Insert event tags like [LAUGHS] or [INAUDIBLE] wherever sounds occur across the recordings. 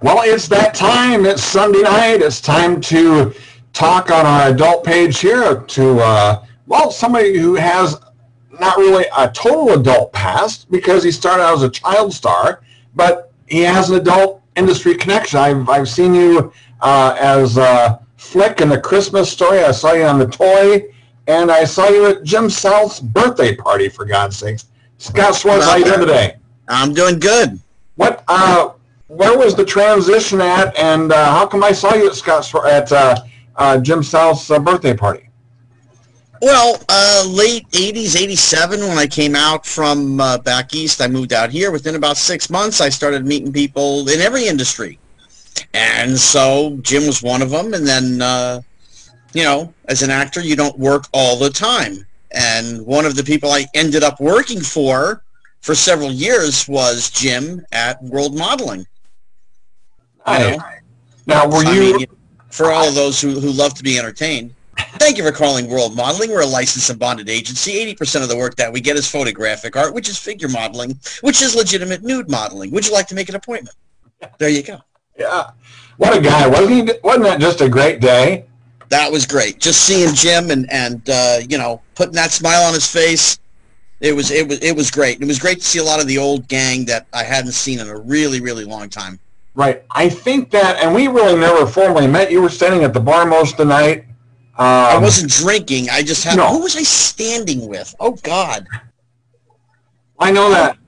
Well, it's that time. It's Sunday night. It's time to talk on our adult page here to, uh, well, somebody who has not really a total adult past because he started out as a child star, but he has an adult industry connection. I've, I've seen you uh, as uh, Flick in the Christmas story. I saw you on the toy, and I saw you at Jim South's birthday party, for God's sakes. Scott Schwartz, how you doing today? I'm doing good. What, uh, where was the transition at, and uh, how come I saw you at Scott's at uh, uh, Jim South's uh, birthday party? Well, uh, late 80s, 87, when I came out from back east, I moved out here. Within about six months, I started meeting people in every industry. And so Jim was one of them. And then, you know, as an actor, you don't work all the time. And one of the people I ended up working for for several years was Jim at World Modeling. Hi. Now, were I you... mean, for all of those who, who love to be entertained, Thank you for calling World Modeling. We're a licensed and bonded agency. 80% of the work that we get is photographic art, which is figure modeling, which is legitimate nude modeling. Would you like to make an appointment? There you go. Yeah. What a guy. Wasn't he? Wasn't that just a great day? That was great. Just seeing Jim and, and uh, you know, putting that smile on his face. It was, it was, it was great. It was great to see a lot of the old gang that I hadn't seen in a really, really long time. Right. I think that, and we really never formally met. You were standing at the bar most of the night. Um, I wasn't drinking. I just had. No. Who was I standing with? Oh God, I know that.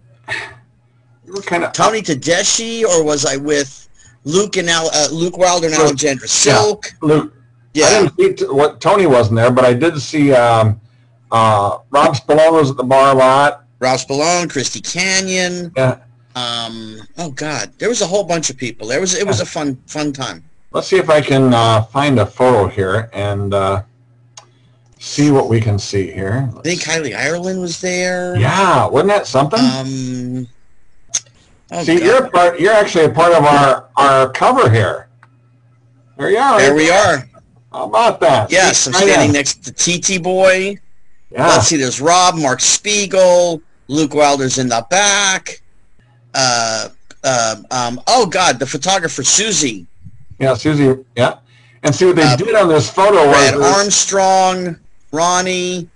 You were kind of Tony Tedeschi, or was I with Luke and Al, uh, Luke Wilder and Luke. Alexandra Silk? Yeah, Luke. Yeah, I didn't see t- what Tony wasn't there, but I did see um, uh, Rob Spallone was at the bar a lot. Rob Spallone, Christy Canyon. Yeah. Um, oh God, there was a whole bunch of people. There was it was a fun fun time. Let's see if I can uh, find a photo here and uh, see what we can see here. I think Kylie Ireland was there. Yeah, wasn't that something? Um. Oh see, God. you're a part. You're actually a part of our our cover here. There you are. There we are. How about that? Yes, I'm standing in. next to TT Boy. Yeah. Let's see, there's Rob, Mark Spiegel, Luke Wilder's in the back. Uh, uh, um, oh God, the photographer Susie, Yeah, Susie. Yeah. And see what they Uh, did on this photo Brad was Armstrong, Ronnie,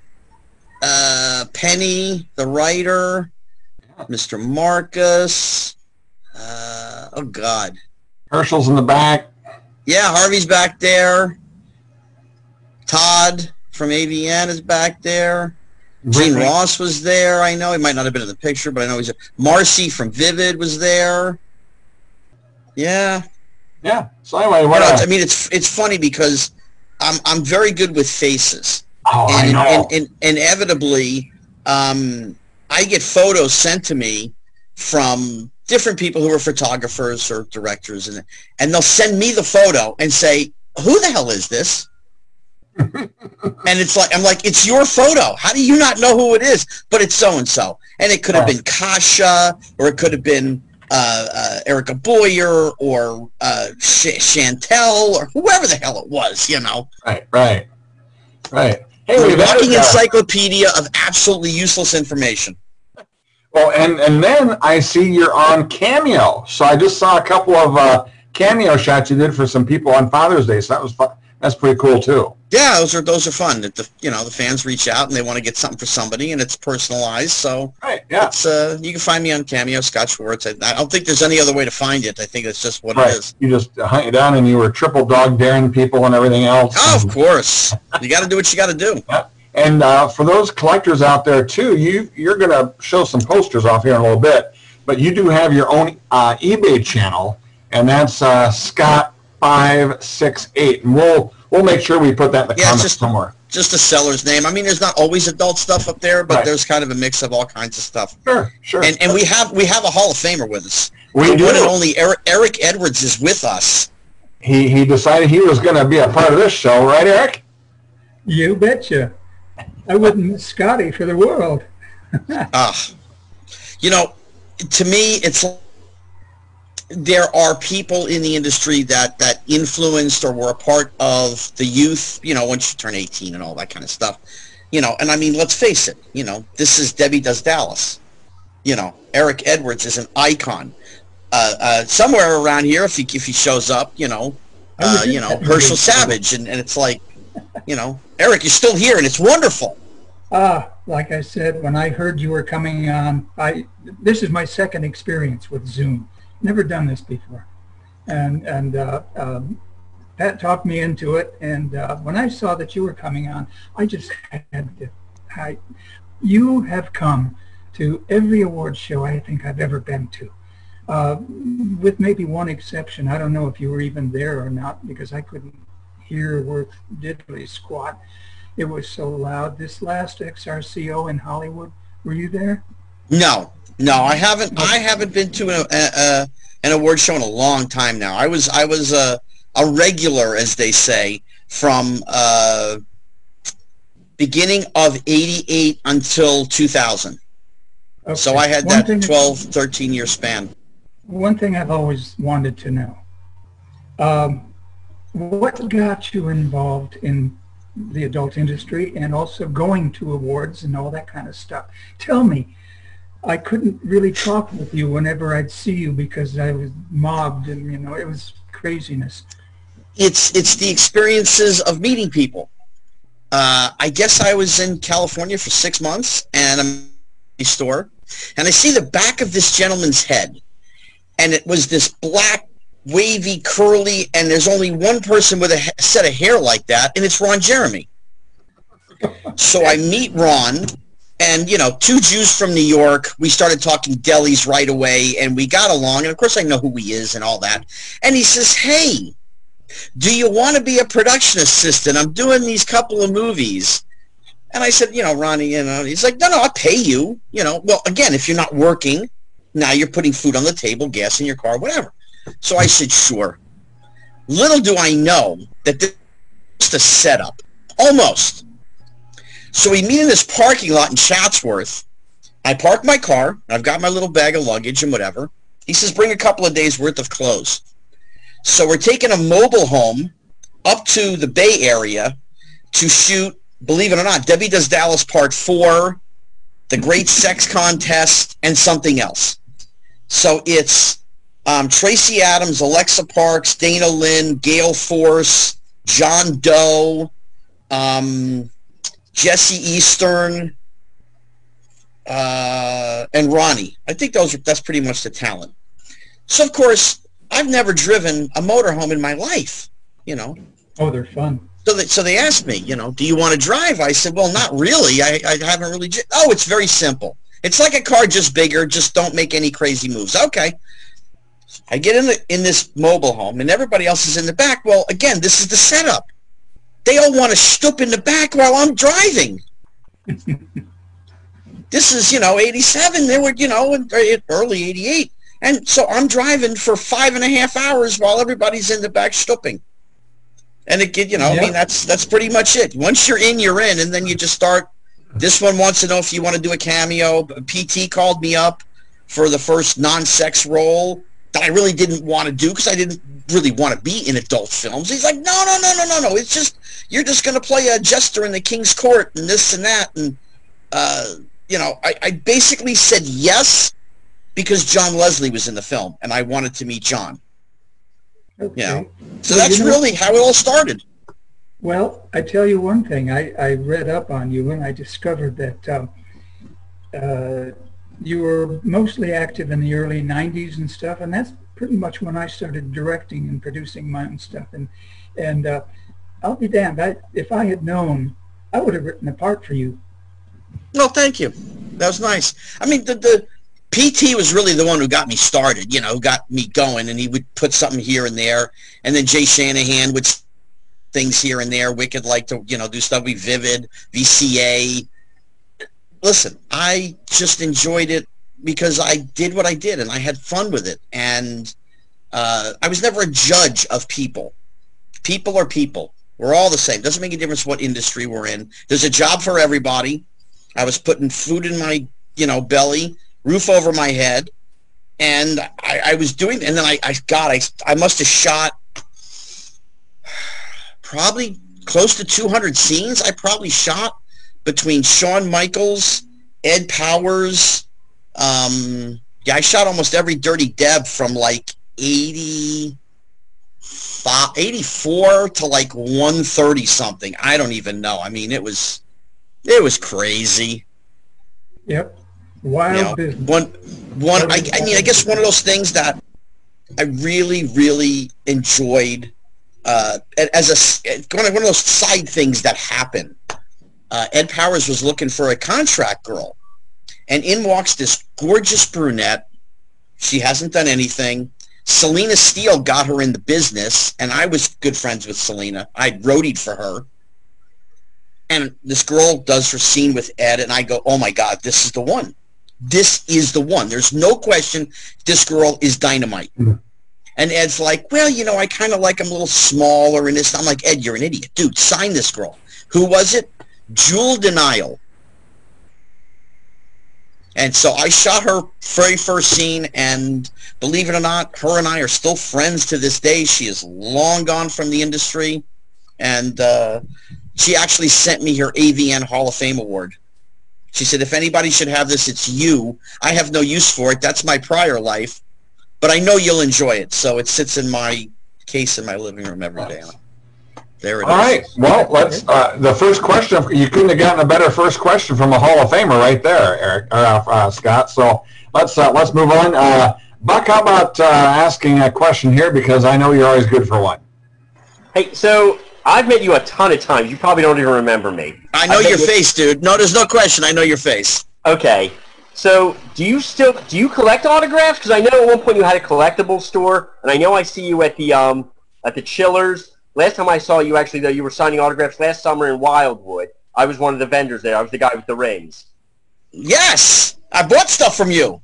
uh, Penny, the writer, Mr. Marcus. Uh, oh God, Herschel's in the back. yeah, Harvey's back there. Todd from AVN is back there. Gene Ross was there. I know he might not have been in the picture, but I know he's there. Marcy from Vivid was there. Yeah, Yeah. So anyway, what? know, I mean, it's it's funny because I'm I'm very good with faces, oh, I and, and, and inevitably, um, I get photos sent to me from different people who are photographers or directors, and and they'll send me the photo and say, "Who the hell is this?" And it's like I'm like, "It's your photo. How do you not know who it is?" But it's so and so, and it could have been Kasha, or it could have been uh, uh, Erica Boyer, or uh, Ch- Chantel, or whoever the hell it was. You know, right. Right. Right. Hey, had walking encyclopedia of absolutely useless information. Well, and and then I see you're on Cameo. So I just saw a couple of uh, Cameo shots you did for some people on Father's Day. So that was fun. That's pretty cool too. Yeah, those are those are fun. The you know the fans reach out and they want to get something for somebody, and it's personalized. So Right. Yeah. uh you can find me on Cameo, Scott Schwartz. I, I don't think there's any other way to find it. I think it's just what it Right. is. You just hunt you down and you were triple dog daring people and everything else. Oh, of course, you got to do what you got to do. Yeah. And uh, for those collectors out there too, you you're going to show some posters off here in a little bit, but you do have your own uh, eBay channel, and that's uh, Scott five six eight, and we'll we'll make sure we put that in the Yeah, comments just- somewhere. Just the seller's name. I mean, there's not always adult stuff up there, but Right. there's kind of a mix of all kinds of stuff. Sure, sure. And and we have we have a Hall of Famer with us. we the do. one and only Eric, Eric Edwards is with us. He he decided he was going to be a part of this show, right, Eric? You betcha. I wouldn't miss Scotty for the world. [LAUGHS] Ah, you know, to me, it's there are people in the industry that that influenced or were a part of the youth. You know, once you turn 18 and all that kind of stuff. You know, and I mean, let's face it. You know, this is Debbie Does Dallas. You know, Eric Edwards is an icon. uh, uh, somewhere around here if he if he shows up, you know, uh, you know. Herschel Savage, and, and it's like, you know, Eric, you're still here, and it's wonderful. Ah, like I said, when I heard you were coming on, I this is my second experience with Zoom. Never done this before, and and uh, um, Pat talked me into it. And uh, when I saw that you were coming on, I just had to. I, you have come to every award show I think I've ever been to, uh, with maybe one exception. I don't know if you were even there or not because I couldn't hear worth diddly squat. It was so loud. This last XRCO in Hollywood, were you there? No, no, I haven't. I haven't been to a, a, a, an award show in a long time now. I was I was a a regular, as they say, from uh, beginning of '88 until 2000. So I had One that thing- 12, 13 year span. One thing I've always wanted to know. Um, what got you involved in the adult industry and also going to awards and all that kind of stuff? Tell me. I couldn't really talk with you whenever I'd see you because I was mobbed and, you know, it was craziness. It's it's the experiences of meeting people. Uh, I guess I was in California for six months, and I'm in a store, and I see the back of this gentleman's head, and it was this black, wavy, curly, and there's only one person with a set of hair like that, and it's Ron Jeremy. So I meet Ron, and you know, two Jews from New York. We started talking delis right away, and we got along. And of course, I know who he is and all that. And he says, "Hey, do you want to be a production assistant? I'm doing these couple of movies." And I said, "You know, Ronnie, you know." He's like, "No, no, I'll pay you. You know, well, again, if you're not working, now you're putting food on the table, gas in your car, whatever." So I said, "Sure." Little do I know that this is a setup, almost. So we meet in this parking lot in Chatsworth. I park my car. I've got my little bag of luggage and whatever. He says, bring a couple of days worth of clothes. So we're taking a mobile home up to the Bay Area to shoot, believe it or not, Debbie Does Dallas Part 4, The Great Sex Contest, and something else. So it's um, Tracy Adams, Alexa Parks, Dana Lynn, Gail Force, John Doe, um, Jesse Eastern, uh, and Ronnie. I think those are, that's pretty much the talent. So of course, I've never driven a motorhome in my life, you know. Oh, they're fun. So they, so they asked me, you know, do you want to drive? I said, well, not really. I, I haven't really. Oh, it's very simple. It's like a car, just bigger. Just don't make any crazy moves. Okay. I get in the in this mobile home, and everybody else is in the back. Well, again, this is the setup. They all want to stoop in the back while I'm driving. [LAUGHS] this is, you know, 87. They were, you know, uh, in early 88. And so I'm driving for five and a half hours while everybody's in the back stooping. And it, you know, I mean, that's that's pretty much it. Once you're in, you're in, and then you just start. This one wants to know if you want to do a cameo. PT called me up for the first non-sex role that I really didn't want to do because I didn't really want to be in adult films. He's like, no, no, no, no, no, no. It's just you're just going to play a jester in the King's Court and this and that, and uh, you know, I, I basically said yes because John Leslie was in the film, and I wanted to meet John. Okay. Yeah. So Well, that's you know- really how it all started. Well, I tell you one thing. I, I read up on you and I discovered that um, uh, you were mostly active in the early 90s and stuff, and that's pretty much when I started directing and producing my own stuff. And and uh, I'll be damned. I, if I had known, I would have written a part for you. No, thank you. That was nice. I mean, the, the PT was really the one who got me started, you know, got me going, and he would put something here and there, and then Jay Shanahan would things here and there. Wicked like to, you know, do stuff with Vivid, VCA. Listen, I just enjoyed it because I did what I did, and I had fun with it, and uh, I was never a judge of people. People are people. We're all the same. Doesn't make a difference what industry we're in. There's a job for everybody. I was putting food in my, you know, belly, roof over my head, and I, I was doing. And then I, I, God, I, I must have shot probably close to 200 scenes. I probably shot between Shawn Michaels, Ed Powers, um, Yeah, I shot almost every Dirty Deb from like 80, 84 to like 130 something. I don't even know. I mean, it was it was crazy. Yep. Wild You know, one one I, I mean, I guess one of those things that I really really enjoyed uh, as a one of one of those side things that happen. Uh, Ed Powers was looking for a contract girl, and in walks this gorgeous brunette. She hasn't done anything. Selena Steele got her in the business, and I was good friends with Selena. I roadied for her. And this girl does her scene with Ed, and I go, oh my God, this is the one. This is the one. There's no question this girl is dynamite. Mhm. And Ed's like, well, you know, I kind of like him a little smaller and this. I'm like, Ed, you're an idiot. Dude, sign this girl. Who was it? Jewel De'Nyle. And so I shot her very first scene, and believe it or not, her and I are still friends to this day. She is long gone from the industry, and uh, she actually sent me her AVN Hall of Fame award. She said, if anybody should have this, it's you. I have no use for it. That's my prior life, but I know you'll enjoy it. So it sits in my case in my living room every day. There it is. All right. Well, let's. Uh, the first question. You couldn't have gotten a better first question from a Hall of Famer right there, Eric or uh, uh, Scott. So let's uh, let's move on. Uh, Buck, how about uh, asking a question here because I know you're always good for one. Hey, so I've met you a ton of times. You probably don't even remember me. I know I bet your you- face, dude. No, there's no question. I know your face. Okay. So, do you still do you collect autographs? Because I know at one point you had a collectible store, and I know I see you at the um at the Chillers. Last time I saw you, actually, though, you were signing autographs last summer in Wildwood. I was one of the vendors there. I was the guy with the rings. Yes, I bought stuff from you.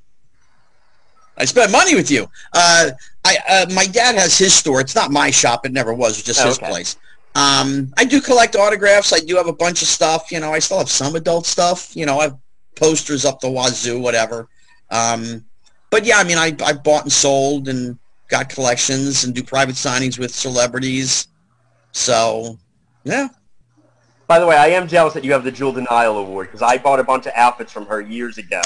I spent money with you. Uh, I uh, my dad has his store. It's not my shop. It never was. It was just Oh, his okay. place. Um, I do collect autographs. I do have a bunch of stuff. You know, I still have some adult stuff. You know, I have posters up the wazoo, whatever. Um, but yeah, I mean, I I bought and sold and got collections and do private signings with celebrities. So, yeah. By the way, I am jealous that you have the Jewel De'Nyle Award because I bought a bunch of outfits from her years ago,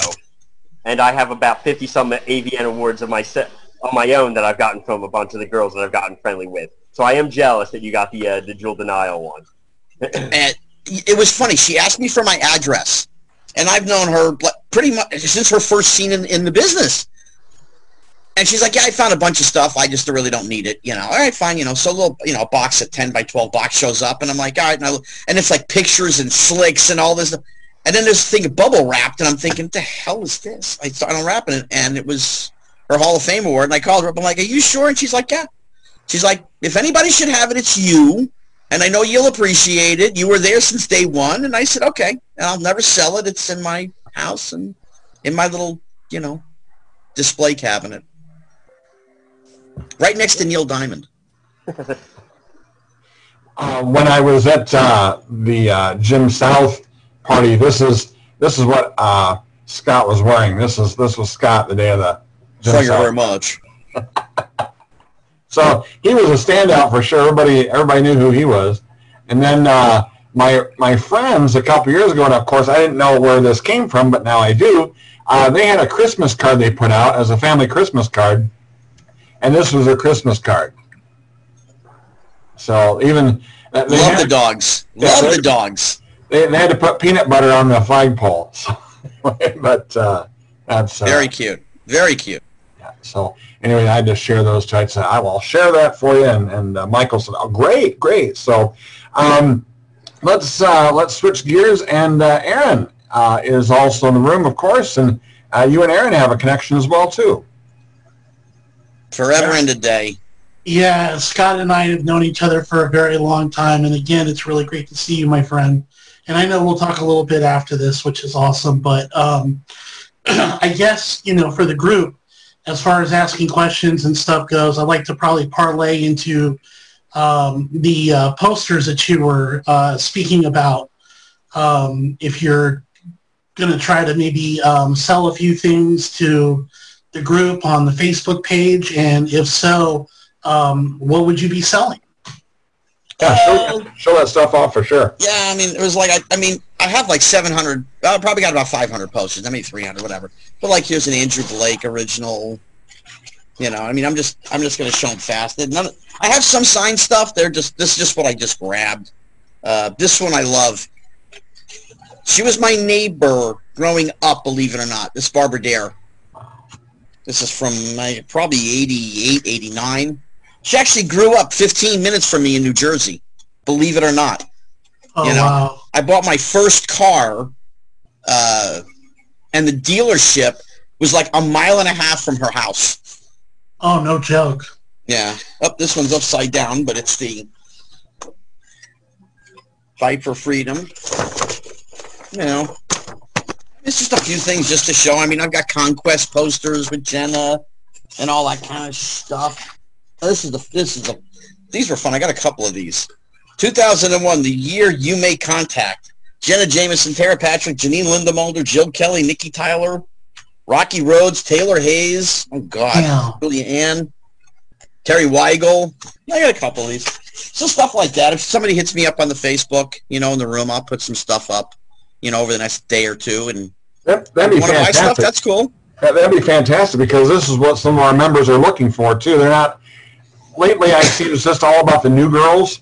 and I have about fifty some AVN awards of my se- on my own that I've gotten from a bunch of the girls that I've gotten friendly with. So I am jealous that you got the uh, the Jewel De'Nyle one. [CLEARS THROAT] and it was funny. She asked me for my address, and I've known her pretty much since her first scene in, in the business. And she's like, "Yeah, I found a bunch of stuff. I just really don't need it. You know, all right, fine. You know, so a little, you know, a box at ten by twelve box shows up, and I'm like, all right, and, I, and it's like pictures and slicks and all this. stuff. And then there's a thing of bubble wrapped, and I'm thinking, the hell is this? I started unwrapping it, and it was her Hall of Fame award. And I called her up. I'm like, are you sure? And she's like, yeah. She's like, if anybody should have it, it's you and I know you'll appreciate it. You were there since day one, and I said, okay, and I'll never sell it. It's in my house and in my little, you know, display cabinet, right next to Neil Diamond. [LAUGHS] Uh, when I was at uh, the uh, Jim South party, this is this is what uh, Scott was wearing. This is this was Scott the day of the Jim Thank you very much. So he was a standout for sure. Everybody everybody knew who he was. And then uh, my my friends a couple years ago, and of course I didn't know where this came from, but now I do. Uh, they had a Christmas card they put out as a family Christmas card, and this was their Christmas card. So even they Love had, the dogs. Yeah, Love they're- the dogs. they, they had to put peanut butter on the flagpole. [LAUGHS] So, but uh, that's uh, Very cute. Very cute. Yeah, So anyway, I had to share those two. I said, I will share that for you. And, and uh, Michael said, oh, great, great. So um, let's uh, let's switch gears. And uh, Aaron uh, is also in the room, of course. And uh, you and Aaron have a connection as well, too. Forever and a day. Yeah, Scott and I have known each other for a very long time, and again, it's really great to see you, my friend. And I know we'll talk a little bit after this, which is awesome. But um, [CLEARS THROAT] I guess you know, for the group, as far as asking questions and stuff goes, I'd like to probably parlay into um, the uh, posters that you were uh, speaking about. Um, if you're going to try to maybe um, sell a few things to the group on the Facebook page, and if so, um, what would you be selling? Yeah, show, show that stuff off for sure. Yeah, I mean, it was like, I, I mean, I have like 700, I probably got about 500 posters, I mean 300, whatever. But like, here's an Andrew Blake original, you know, I mean, I'm just, I'm just going to show them fast. None, I have some signed stuff. They're just, this is just what I just grabbed. Uh, this one I love. She was my neighbor growing up, believe it or not. This Barbara Dare. This is from my, probably 88, 89. She actually grew up 15 minutes from me in New Jersey, believe it or not. Oh, You know, wow. I bought my first car, uh, and the dealership was like a mile and a half from her house. Oh, no joke. Yeah. Up this one's upside down, but it's the fight for freedom. You know, it's just a few things just to show. I mean, I've got conquest posters with Jenna and all that kind of stuff. This is the this is the these were fun. I got a couple of these. 2001, the year you made contact. Jenna Jameson, Tara Patrick, Janine Lindemulder, Jill Kelly, Nikki Tyler, Rocki Roads, Taylor Hayes. Oh God, Yeah. Julia Ann, Terri Weigel. I got a couple of these. So stuff like that. If somebody hits me up on the Facebook, you know, in the room, I'll put some stuff up, you know, over the next day or two. And That, that'd be want to buy stuff, fantastic. that's cool. That, that'd be fantastic because this is what some of our members are looking for too. They're not. Lately, I see it's just all about the new girls,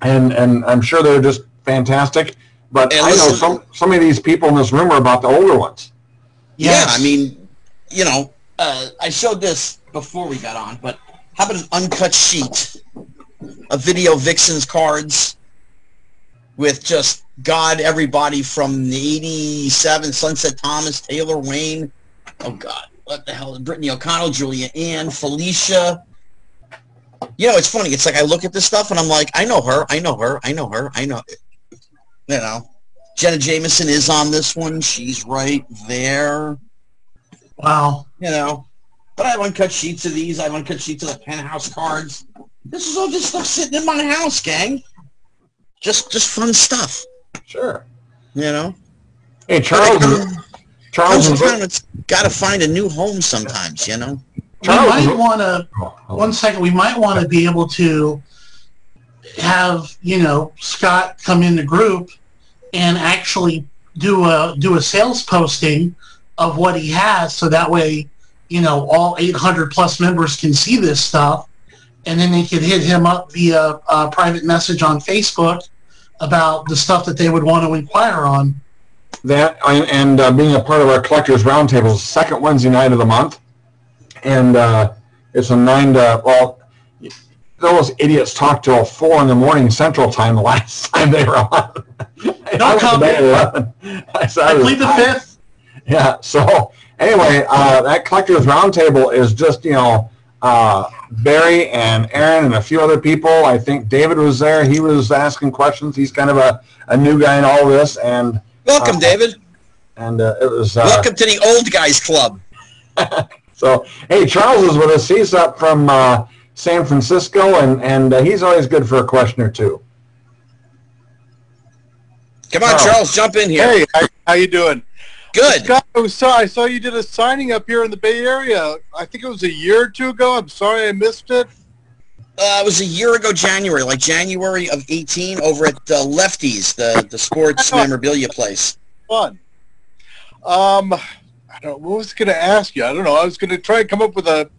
and and I'm sure they're just fantastic. But And I know some some of these people in this room are about the older ones. Yes. Yeah, I mean, you know, uh, I showed this before we got on, but how about an uncut sheet of video vixens cards with just God, everybody from the 87, Sunset Thomas, Taylor Wayne, oh God, what the hell, Brittany O'Connell, Julia Ann, Felicia. You know, it's funny. It's like I look at this stuff and I'm like, I know her, I know her, I know her, I know. You know, Jenna Jameson is on this one. She's right there Wow. you know. But I have uncut sheets of these. I have uncut sheets of the penthouse cards. This is all just stuff sitting in my house, gang. Just just fun stuff, Sure. you know. Hey, Charles. Charles. Comes is- around, it's got to find a new home sometimes, you know. We might want to, Oh, one second, we might want to be able to have, you know, Scott come in the group and actually do a, do a sales posting of what he has so that way, you know, all 800 plus members can see this stuff and then they could hit him up via a private message on Facebook about the stuff that they would want to inquire on. that and, and uh, being a part of our collectors roundtable second Wednesday night of the month, and uh, it's a nine to well. Those idiots talked till four in the morning Central Time the [LAUGHS] last time they were on. [LAUGHS] I went to come. bed at 11. [LAUGHS] I, said, I was plead the fifth. Yeah. So anyway, uh, that collectors roundtable is just you know uh, Barry and Aaron and a few other people. I think David was there. He was asking questions. He's kind of a, a new guy in all this, and Welcome, Uh, David. and uh, it was uh, Welcome to the old guys club. [LAUGHS] so. Hey, Charles is with us. He's up from uh, San Francisco, and and uh, he's always good for a question or two. Come on. Charles, jump in here. Hey, how, how you doing? Good. Scott, I was. I saw you did a signing up here in the Bay Area. I think it was a year or two ago. I'm sorry I missed it. Uh, it was a year ago, January, like January of 18, over at uh, Lefties, the the sports [LAUGHS] memorabilia place. Fun. Um, I don't. What was going to ask you? I don't know. I was going to try and come up with a.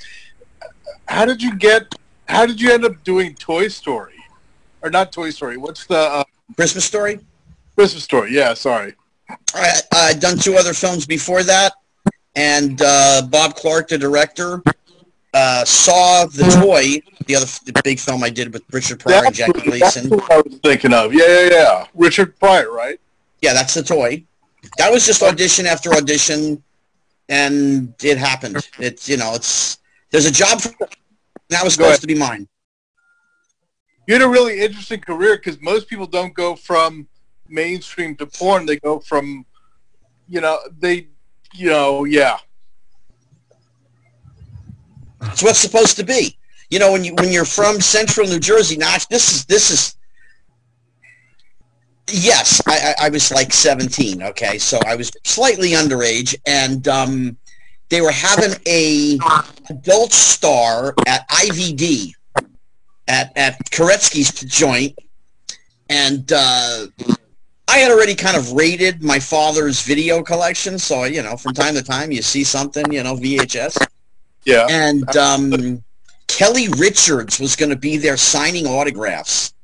How did you get? How did you end up doing Toy Story, or not Toy Story? What's the uh, Christmas story. Christmas Story? Yeah, sorry. I, I'd done two other films before that, and uh, Bob Clark, the director, uh, saw the toy, the other the big film I did with Richard Pryor and Jackie that's Gleason. what I was thinking of. Yeah, yeah, yeah. Richard Pryor, right? Yeah, that's the toy. That was just audition after audition, and it happened. It's you know, it's there's a job for that was supposed to be mine. You had a really interesting career because most people don't go from mainstream to porn. They go from, you know, they, you know, yeah. It's what's supposed to be. You know, when you when you're from Central New Jersey, not this is this is. Yes, I, I, I was like 17. Okay, so I was slightly underage, and um, they were having a adult star at IVD, at at Koretsky's joint, and uh, I had already kind of raided my father's video collection. So you know, from time to time, you see something, you know, VHS, Yeah. and um, Kelly Richards was going to be there signing autographs.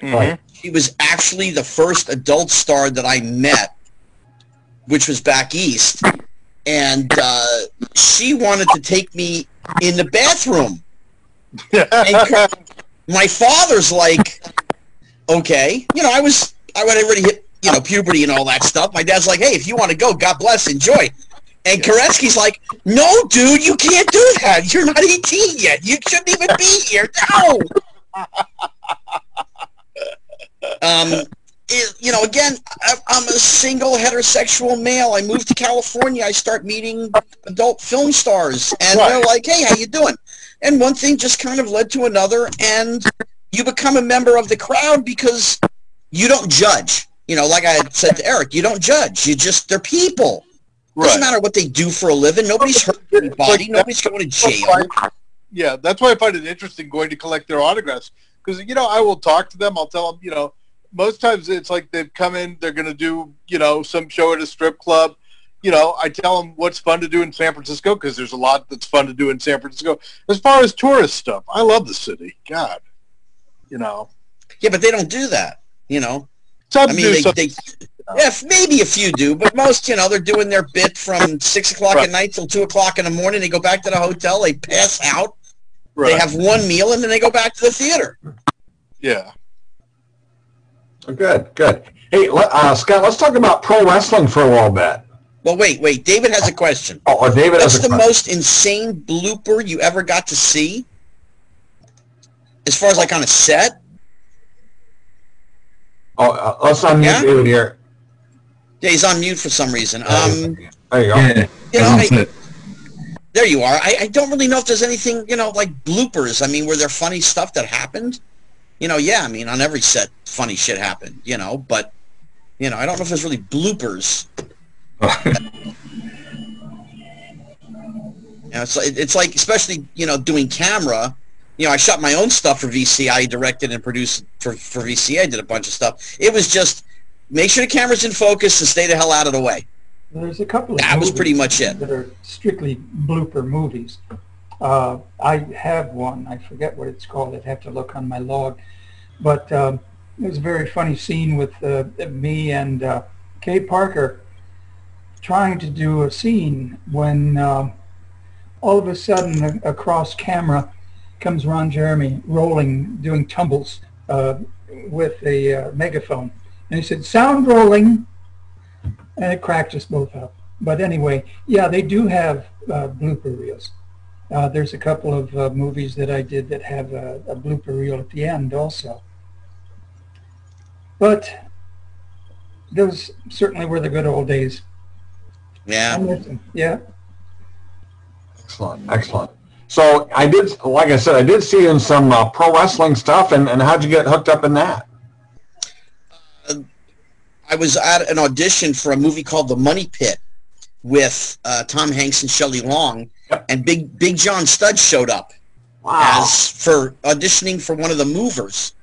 Mhm. She was actually the first adult star that I met, which was back east, and uh, she wanted to take me in the bathroom. [LAUGHS] my father's like, okay, you know, I was, I would already hit, you know, puberty and all that stuff. My dad's like, hey, if you want to go, God bless, enjoy. And Koretsky's like, no, dude, you can't do that. You're not 18 yet. You shouldn't even be here. No. [LAUGHS] um, it- you know, again, I, I'm a single heterosexual male. I moved to California. I start meeting adult film stars, and they're like, "Hey, how you doing?" And one thing just kind of led to another, and you become a member of the crowd because you don't judge. You know, like I said to Eric, you don't judge. You just they're people. Doesn't matter what they do for a living. Nobody's hurt anybody. Nobody's going to jail. Yeah, that's why I find it interesting going to collect their autographs because you know I will talk to them. I'll tell them, you know, most times it's like they've come in, they're going to do, you know, some show at a strip club. You know, I tell them what's fun to do in San Francisco because there's a lot that's fun to do in San Francisco. As far as tourist stuff, I love the city. God, you know, Yeah, but they don't do that. You know, some I mean, do they, some- they if maybe a few do, but most, you know, they're doing their bit from six o'clock Right. at night till two o'clock in the morning. They go back to the hotel, they pass out, right. they have one meal, and then they go back to the theater. yeah. Oh, Good, good. Hey, let- uh, Scott, let's talk about pro wrestling for a little bit. Well, wait, wait. David has a question. Oh, or David What's has a the question. most insane blooper you ever got to see? As far as like on a set? Oh, uh, let's unmute Yeah? David here. Yeah, he's on mute for some reason. Um, There you go. Yeah, you know, that's I, it. there you are. I, I don't really know if there's anything, you know, like bloopers. I mean, were there funny stuff that happened? You know, yeah, I mean, on every set, funny shit happened, you know, but, you know, I don't know if there's really bloopers. [LAUGHS] You know, it's like, it's like, especially, you know, doing camera, you know, I shot my own stuff for VC. I directed and produced for, for VC. I did a bunch of stuff. It was just make sure the camera's in focus and stay the hell out of the way. There's a couple of That was pretty much it. that are strictly blooper movies. Uh, I have one. I forget what it's called. I'd have to look on my log. But um, it was a very funny scene with uh, me and uh, Kay Parker trying to do a scene when um all of a sudden across camera comes Ron Jeremy rolling, doing tumbles uh, with a uh, megaphone. And he said, sound rolling, and it cracked us both up. But anyway, yeah, they do have uh, blooper reels. Uh, there's a couple of uh, movies that I did that have a, a blooper reel at the end also. But those certainly were the good old days. Yeah. Yeah. Excellent, excellent. So I did, like I said, I did see you in some uh, pro wrestling stuff, and, and how'd you get hooked up in that? I was at an audition for a movie called The Money Pit with uh, Tom Hanks and Shelley Long, Yep. and Big Big John Studd showed up Wow. as for auditioning for one of the movers.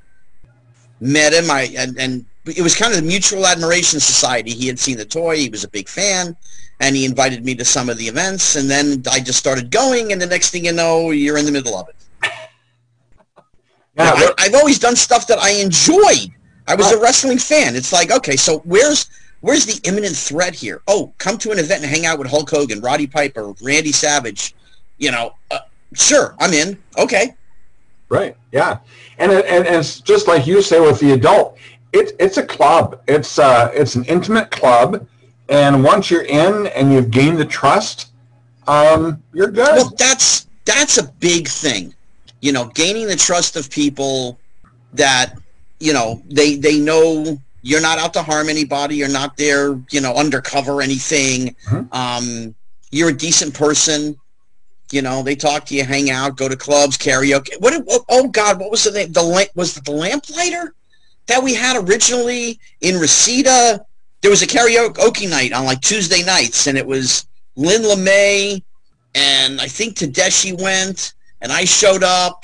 Met him, I and, and it was kind of the Mutual Admiration Society. He had seen the toy, he was a big fan, and he invited me to some of the events, and then I just started going, and the next thing you know, you're in the middle of it. Yeah, I, I've always done stuff that I enjoyed. I was a wrestling fan. It's like, okay, so where's where's the imminent threat here? Oh, come to an event and hang out with Hulk Hogan, Roddy Piper, Randy Savage. You know, uh, sure, I'm in. Okay, Right. Yeah. And, and and it's just like you say with the adult, it's it's a club. It's uh it's an intimate club, and once you're in and you've gained the trust, um, you're good. well, that's that's a big thing. You know, gaining the trust of people that you know they they know you're not out to harm anybody. You're not there, you know, undercover anything. Mhm. Um, you're a decent person. You know, they talk to you, hang out, go to clubs, karaoke. What? what oh God, what was the name? The lamp was it the lamplighter that we had originally in Reseda. There was a karaoke night on like Tuesday nights, and it was Lynn LeMay and I think Tedeschi went, and I showed up,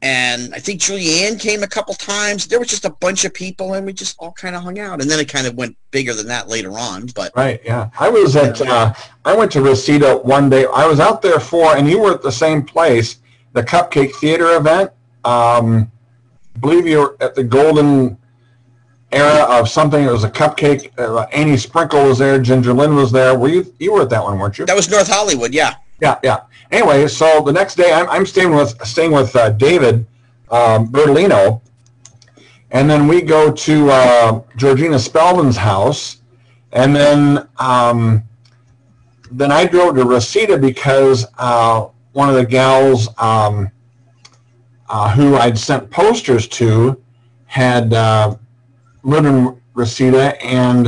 and I think Julia Ann came a couple times. There was just a bunch of people, and we just all kind of hung out. And then it kind of went bigger than that later on. But Right, yeah. I was at, uh, I went to Reseda one day. I was out there for, and you were at the same place, the Cupcake Theater event. Um, I believe you were at the golden era of something. It was a cupcake. Uh, Annie Sprinkle was there. Ginger Lynn was there. Were you? You were at that one, weren't you? that was North Hollywood, yeah. Yeah, yeah. Anyway, so the next day I'm, I'm staying with staying with uh, David um, Bertolino, and then we go to uh, Georgina Spelvin's house, and then um, then I drove to Reseda because uh, one of the gals um, uh, who I'd sent posters to had lived in Reseda, and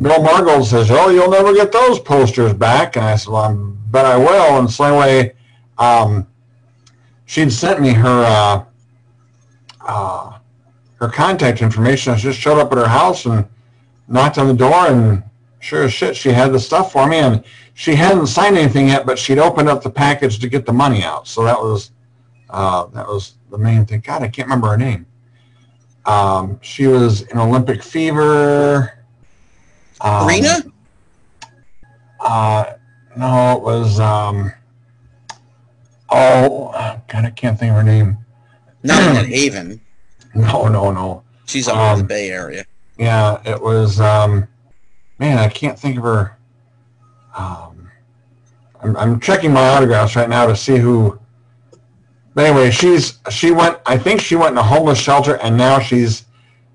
Bill Margold says, "Oh, you'll never get those posters back." And I said, "Well, I bet I will." And so anyway, um, she'd sent me her uh, uh, her contact information. I just showed up at her house and knocked on the door, and sure as shit, she had the stuff for me. And she hadn't signed anything yet, but she'd opened up the package to get the money out. So that was uh, that was the main thing. God, I can't remember her name. Um, she was in Olympic Fever. Um, Arena? Uh, no, it was. Um, oh, God, I can't think of her name. Not in the [CLEARS THROAT] Haven. No, no, no. She's up in the Um, Bay Area. Yeah, it was. Um, man, I can't think of her. Um, I'm, I'm checking my autographs right now to see who. But anyway, she's she went. I think she went in a homeless shelter, and now she's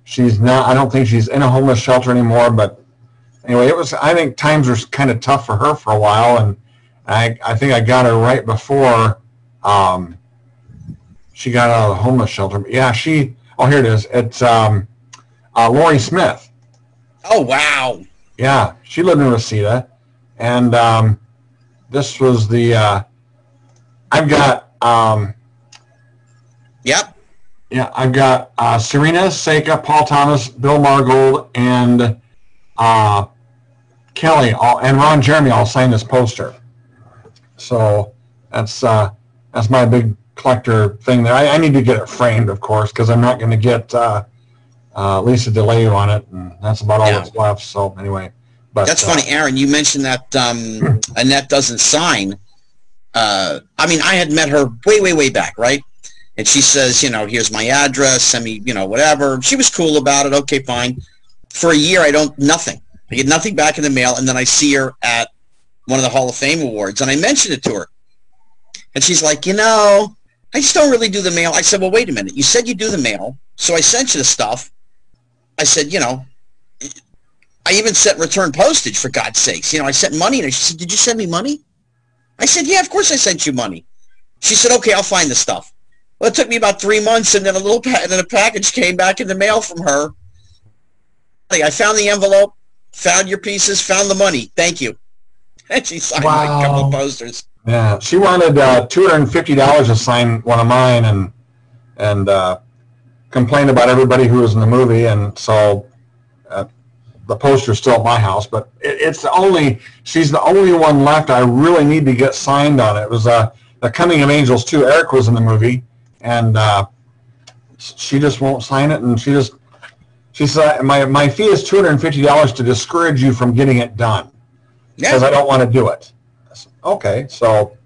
she's not. I don't think she's in a homeless shelter anymore. But anyway, it was. I think times were kind of tough for her for a while, and I I think I got her right before um, she got out of the homeless shelter. But yeah, she. Oh, here it is. It's um, uh, Lori Smith. Oh, wow. Yeah, she lived in Reseda, and um, this was the. Uh, I've got. Um, Yep. yeah, I've got uh, Serena Seka, Paul Thomas, Bill Margold, and uh, Kelly, all, and Ron Jeremy all signed this poster. So that's uh, that's my big collector thing there. I, I need to get it framed, of course, because I'm not going to get uh, uh, Lisa DeLeo on it, and that's about all Yeah. that's left. So anyway, but That's uh, funny, Aaron. You mentioned that um, [CLEARS THROAT] Annette doesn't sign. Uh, I mean, I had met her way, way, way back, right? And she says, you know, here's my address. Send me, you know, whatever. She was cool about it. Okay, fine. For a year, I don't nothing. I get nothing back in the mail, and then I see her at one of the Hall of Fame awards, and I mentioned it to her, and she's like, you know, I just don't really do the mail. I said, well, wait a minute. You said you do the mail, so I sent you the stuff. I said, you know, I even sent return postage for God's sakes. You know, I sent money, and she said, "Did you send me money?" I said, "Yeah, of course I sent you money." She said, "Okay, I'll find the stuff." Well, it took me about three months, and then a little and then a package came back in the mail from her. I found the envelope, found your pieces, found the money. Thank you. [LAUGHS] And she signed like a couple of posters. Yeah, she wanted uh, two hundred and fifty dollars to sign one of mine, and and uh, complained about everybody who was in the movie, and so uh, the poster's still at my house. But it, it's the only she's the only one left. I really need to get signed on it. It was uh, the Coming of Angels too. Eric was in the movie, and uh, she just won't sign it, and she just she said my my fee is two hundred and fifty dollars to discourage you from getting it done because I don't want to do it. I said, Okay, so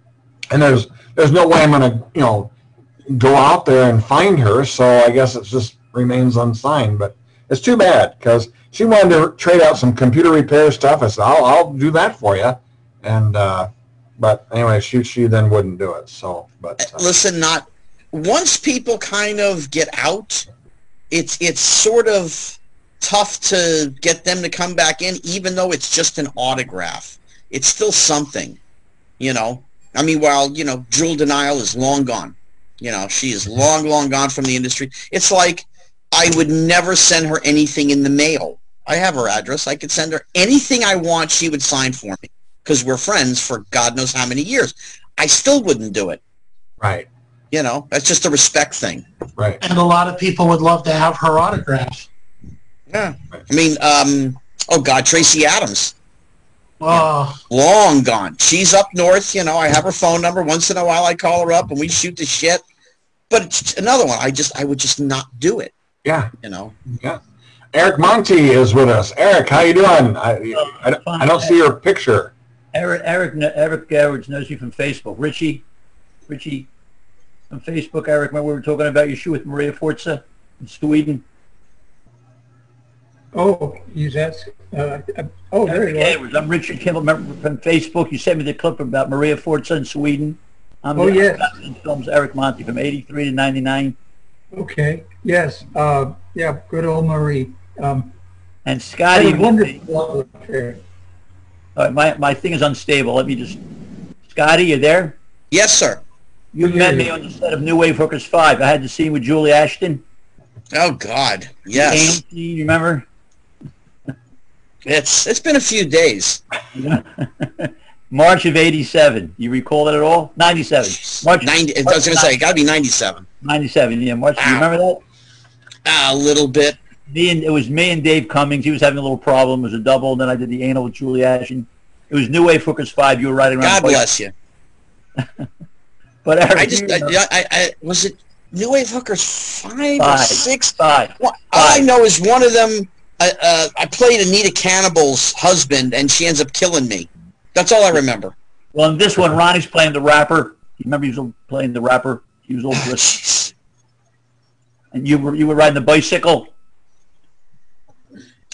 and there's there's no way I'm gonna you know go out there and find her, so I guess it just remains unsigned. But it's too bad because she wanted to trade out some computer repair stuff. I said I'll I'll do that for you, and uh, but anyway, she she then wouldn't do it. So but uh, listen, not once people kind of get out, it's it's sort of tough to get them to come back in, even though it's just an autograph. It's still something, you know. I mean, while you know, Jewel De'Nyle is long gone. You know, she is long, long gone from the industry. It's like I would never send her anything in the mail. I have her address. I could send her anything I want. She would sign for me because we're friends for God knows how many years. I still wouldn't do it. right You know, that's just a respect thing. right And a lot of people would love to have her autograph. Yeah. I mean, um, oh God, Tracy Adams, Oh, long gone. She's up north. You know, I have her phone number. Once in a while, I call her up and we shoot the shit. but it's another one. I just I would just not do it. Yeah. You know. Yeah. Eric Monti is with us. Eric, how you doing? I, I, I don't see your picture. Eric, Eric, Eric Garrett knows you from Facebook. Richie, Richie, from Facebook. Eric, remember we were talking about your shoe with Maria Forsa in Sweden? Oh, he's asked. Uh, uh, oh, there Eric you are. Edwards. I'm Richard Kimball. Remember from Facebook? You sent me the clip about Maria Forsa in Sweden. I'm Oh, the- yes. in films Eric Monti from 83 to 99. Okay. Yes. Uh, yeah. Good old Marie. Um, And Scotty, a wonderful. All right, my, my thing is unstable. Let me just... Scotty, you there? Yes, sir. You Yeah, met yeah. me on the set of New Wave Hookers 5. I had the scene with Julie Ashton. Oh God. Yes. Scene, you remember? It's it's been a few days. [LAUGHS] March of 87. You recall that at all? 97. March Ninety. I was going to say, it got to be ninety-seven. 97. Yeah, March. You Ow. remember that? Ah, a little bit. Me and it was me and Dave Cummings. He was having a little problem. It was a double. And then I did the anal with Julie Ashton. It was New Wave Hookers 5. You were riding around. God bless you. [LAUGHS] But Eric, I just, you I, know, I, I was it New Wave Hookers five, or six? five. Well, all I know is one of them. Uh, uh, I played Anita Cannibal's husband, and she ends up killing me. That's all I remember. Well, in this one, Ronnie's playing the rapper. You remember he was playing the rapper? He was old [LAUGHS] Oh, And you were you were riding the bicycle.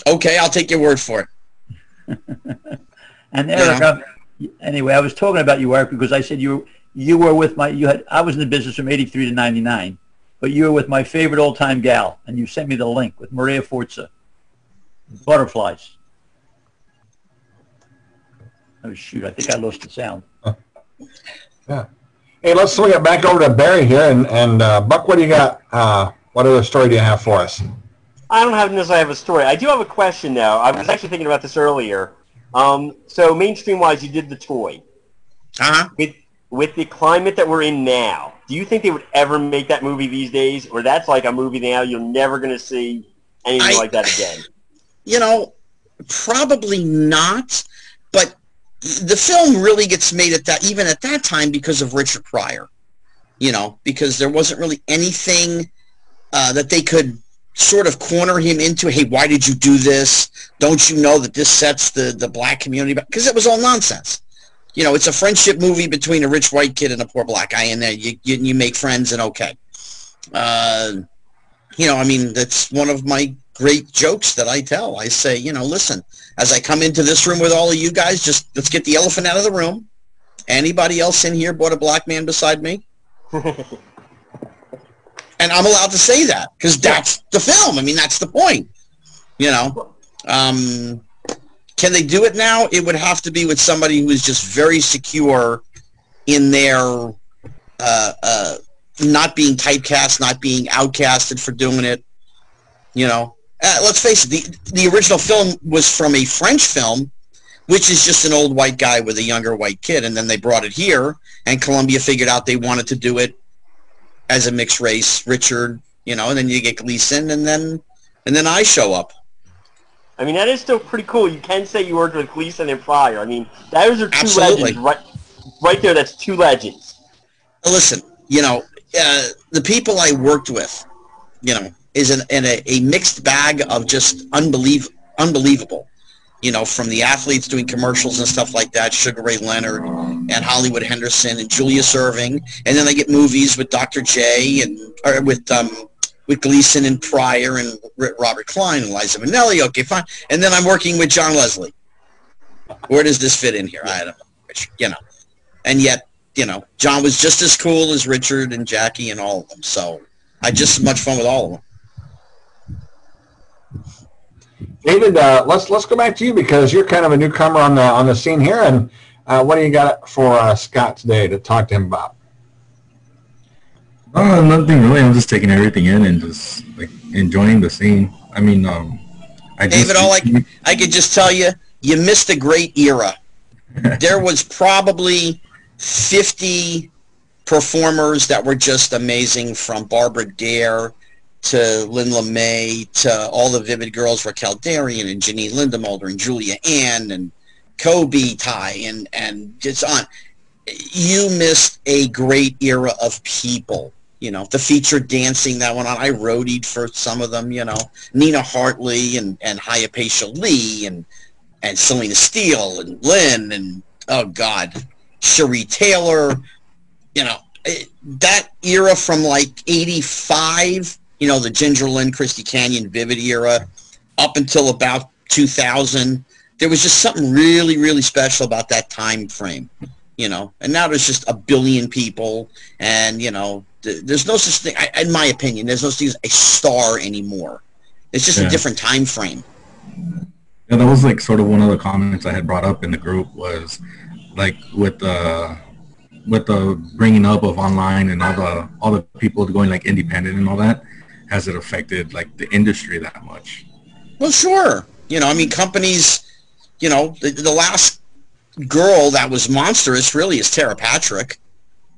okay, I'll take your word for it. [LAUGHS] And Eric, um, anyway, I was talking about you, Eric, because I said you you were with my you had I was in the business from '83 to '99, but you were with my favorite old time gal, and you sent me the link with Maria Forsa, butterflies. Oh shoot! I think I lost the sound. [LAUGHS] Yeah hey, let's swing it back over to Barry here. And, and uh, Buck, what do you got? Uh, what other story do you have for us? I don't have necessarily have a story. I do have a question though. I was actually thinking about this earlier. Um, so mainstream wise, you did the toy Uh-huh. with with the climate that we're in now. Do you think they would ever make that movie these days, or that's like a movie now you're never going to see anything I- like that again? You know, probably not. But the film really gets made at that, even at that time, because of Richard Pryor. You know, because there wasn't really anything uh, that they could sort of corner him into. Hey, why did you do this? Don't you know that this sets the the black community back? Because it was all nonsense. You know, it's a friendship movie between a rich white kid and a poor black guy, and then you you, you make friends and okay. Uh, you know, I mean, that's one of my great jokes that I tell. I say, you know, listen, as I come into this room with all of you guys, just let's get the elephant out of the room. Anybody else in here bought a black man beside me? [LAUGHS] and I'm allowed to say that because that's the film. I mean, that's the point. You know, um, can they do it now? It would have to be with somebody who is just very secure in their uh, uh, not being typecast, not being outcasted for doing it. You know, uh, let's face it. The the original film was from a French film, which is just an old white guy with a younger white kid, and then they brought it here, and Columbia figured out they wanted to do it as a mixed race. Richard, you know, and then you get Gleason, and then and then I show up. I mean, that is still pretty cool. You can say you worked with Gleason and Pryor. I mean, those are two Absolutely. legends right, right there. That's two legends. listen, you know, uh, the people I worked with, you know, is in, in a, a mixed bag of just unbelief, unbelievable. You know, from the athletes doing commercials and stuff like that, Sugar Ray Leonard and Hollywood Henderson and Julius Erving, and then I get movies with Dr. J and or with um, with Gleason and Pryor and Robert Klein and Liza Minnelli. Okay, fine. And then I'm working with John Leslie. Where does this fit in here? I don't know. Which, you know, and yet you know, John was just as cool as Richard and Jackie and all of them. So I just as much fun with all of them. David, uh, let's let's go back to you because you're kind of a newcomer on the on the scene here. And uh, what do you got for uh, Scott today to talk to him about? Oh, nothing really. I'm just taking everything in and just like enjoying the scene. I mean, um, I just David, all I, I could just tell you, you missed a great era. [LAUGHS] There was probably 50 performers that were just amazing from Barbara Dare to Lynn LeMay to all the Vivid Girls, Raquel Darian and Janine Lindemulder and Julia Ann and Kobi Tai and, and just on. You missed a great era of people you know, the featured dancing that went on. I roadied for some of them, you know, Nina Hartley and, and Hypatia Lee and, and Selena Steele and Lynn and, oh God, Cherie Taylor, you know, it, that era from like 85, you know, the Ginger Lynn, Christy Canyon, Vivid era, up until about 2000, there was just something really, really special about that time frame, you know. And now there's just a billion people, and you know, there's no such thing. I, in my opinion, there's no such thing as a star anymore. It's just Yeah. a different time frame. Yeah, that was like sort of one of the comments I had brought up in the group was like with the with the bringing up of online and all the all the people going like independent and all that. Has it affected like the industry that much? Well, sure. You know, I mean, companies. You know, the, the last girl that was monstrous really is Tera Patrick.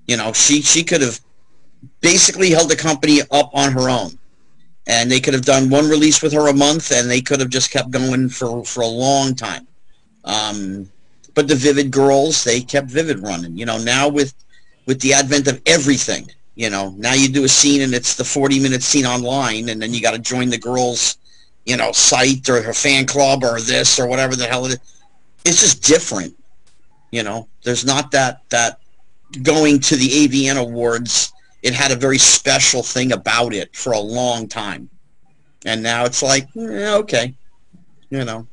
You know, she she could have basically held the company up on her own, and they could have done one release with her a month, and they could have just kept going for for a long time. Um, but the Vivid girls, they kept Vivid running. You know, now with with the advent of everything, you know, now you do a scene and it's the 40 minute scene online, and then you got to join the girls you know, site or her fan club or this or whatever the hell it is. It's just different. You know, there's not that that going to the AVN Awards. It had a very special thing about it for a long time, and now it's like eh, okay, you know.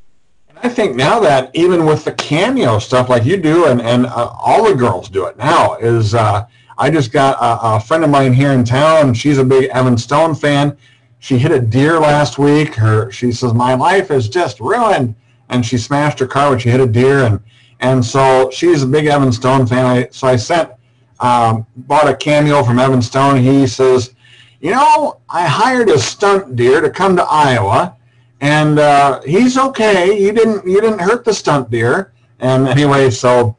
I think now that even with the cameo stuff like you do, and, and uh, all the girls do it now, is uh, I just got a, a friend of mine here in town. She's a big Evan Stone fan. She hit a deer last week. Her she says my life is just ruined, and she smashed her car when she hit a deer, and and so she's a big Evan Stone fan. I, so I sent um, bought a cameo from Evan Stone. He says, you know, I hired a stunt deer to come to Iowa and uh, he's okay. You didn't you didn't hurt the stunt deer. And anyway, so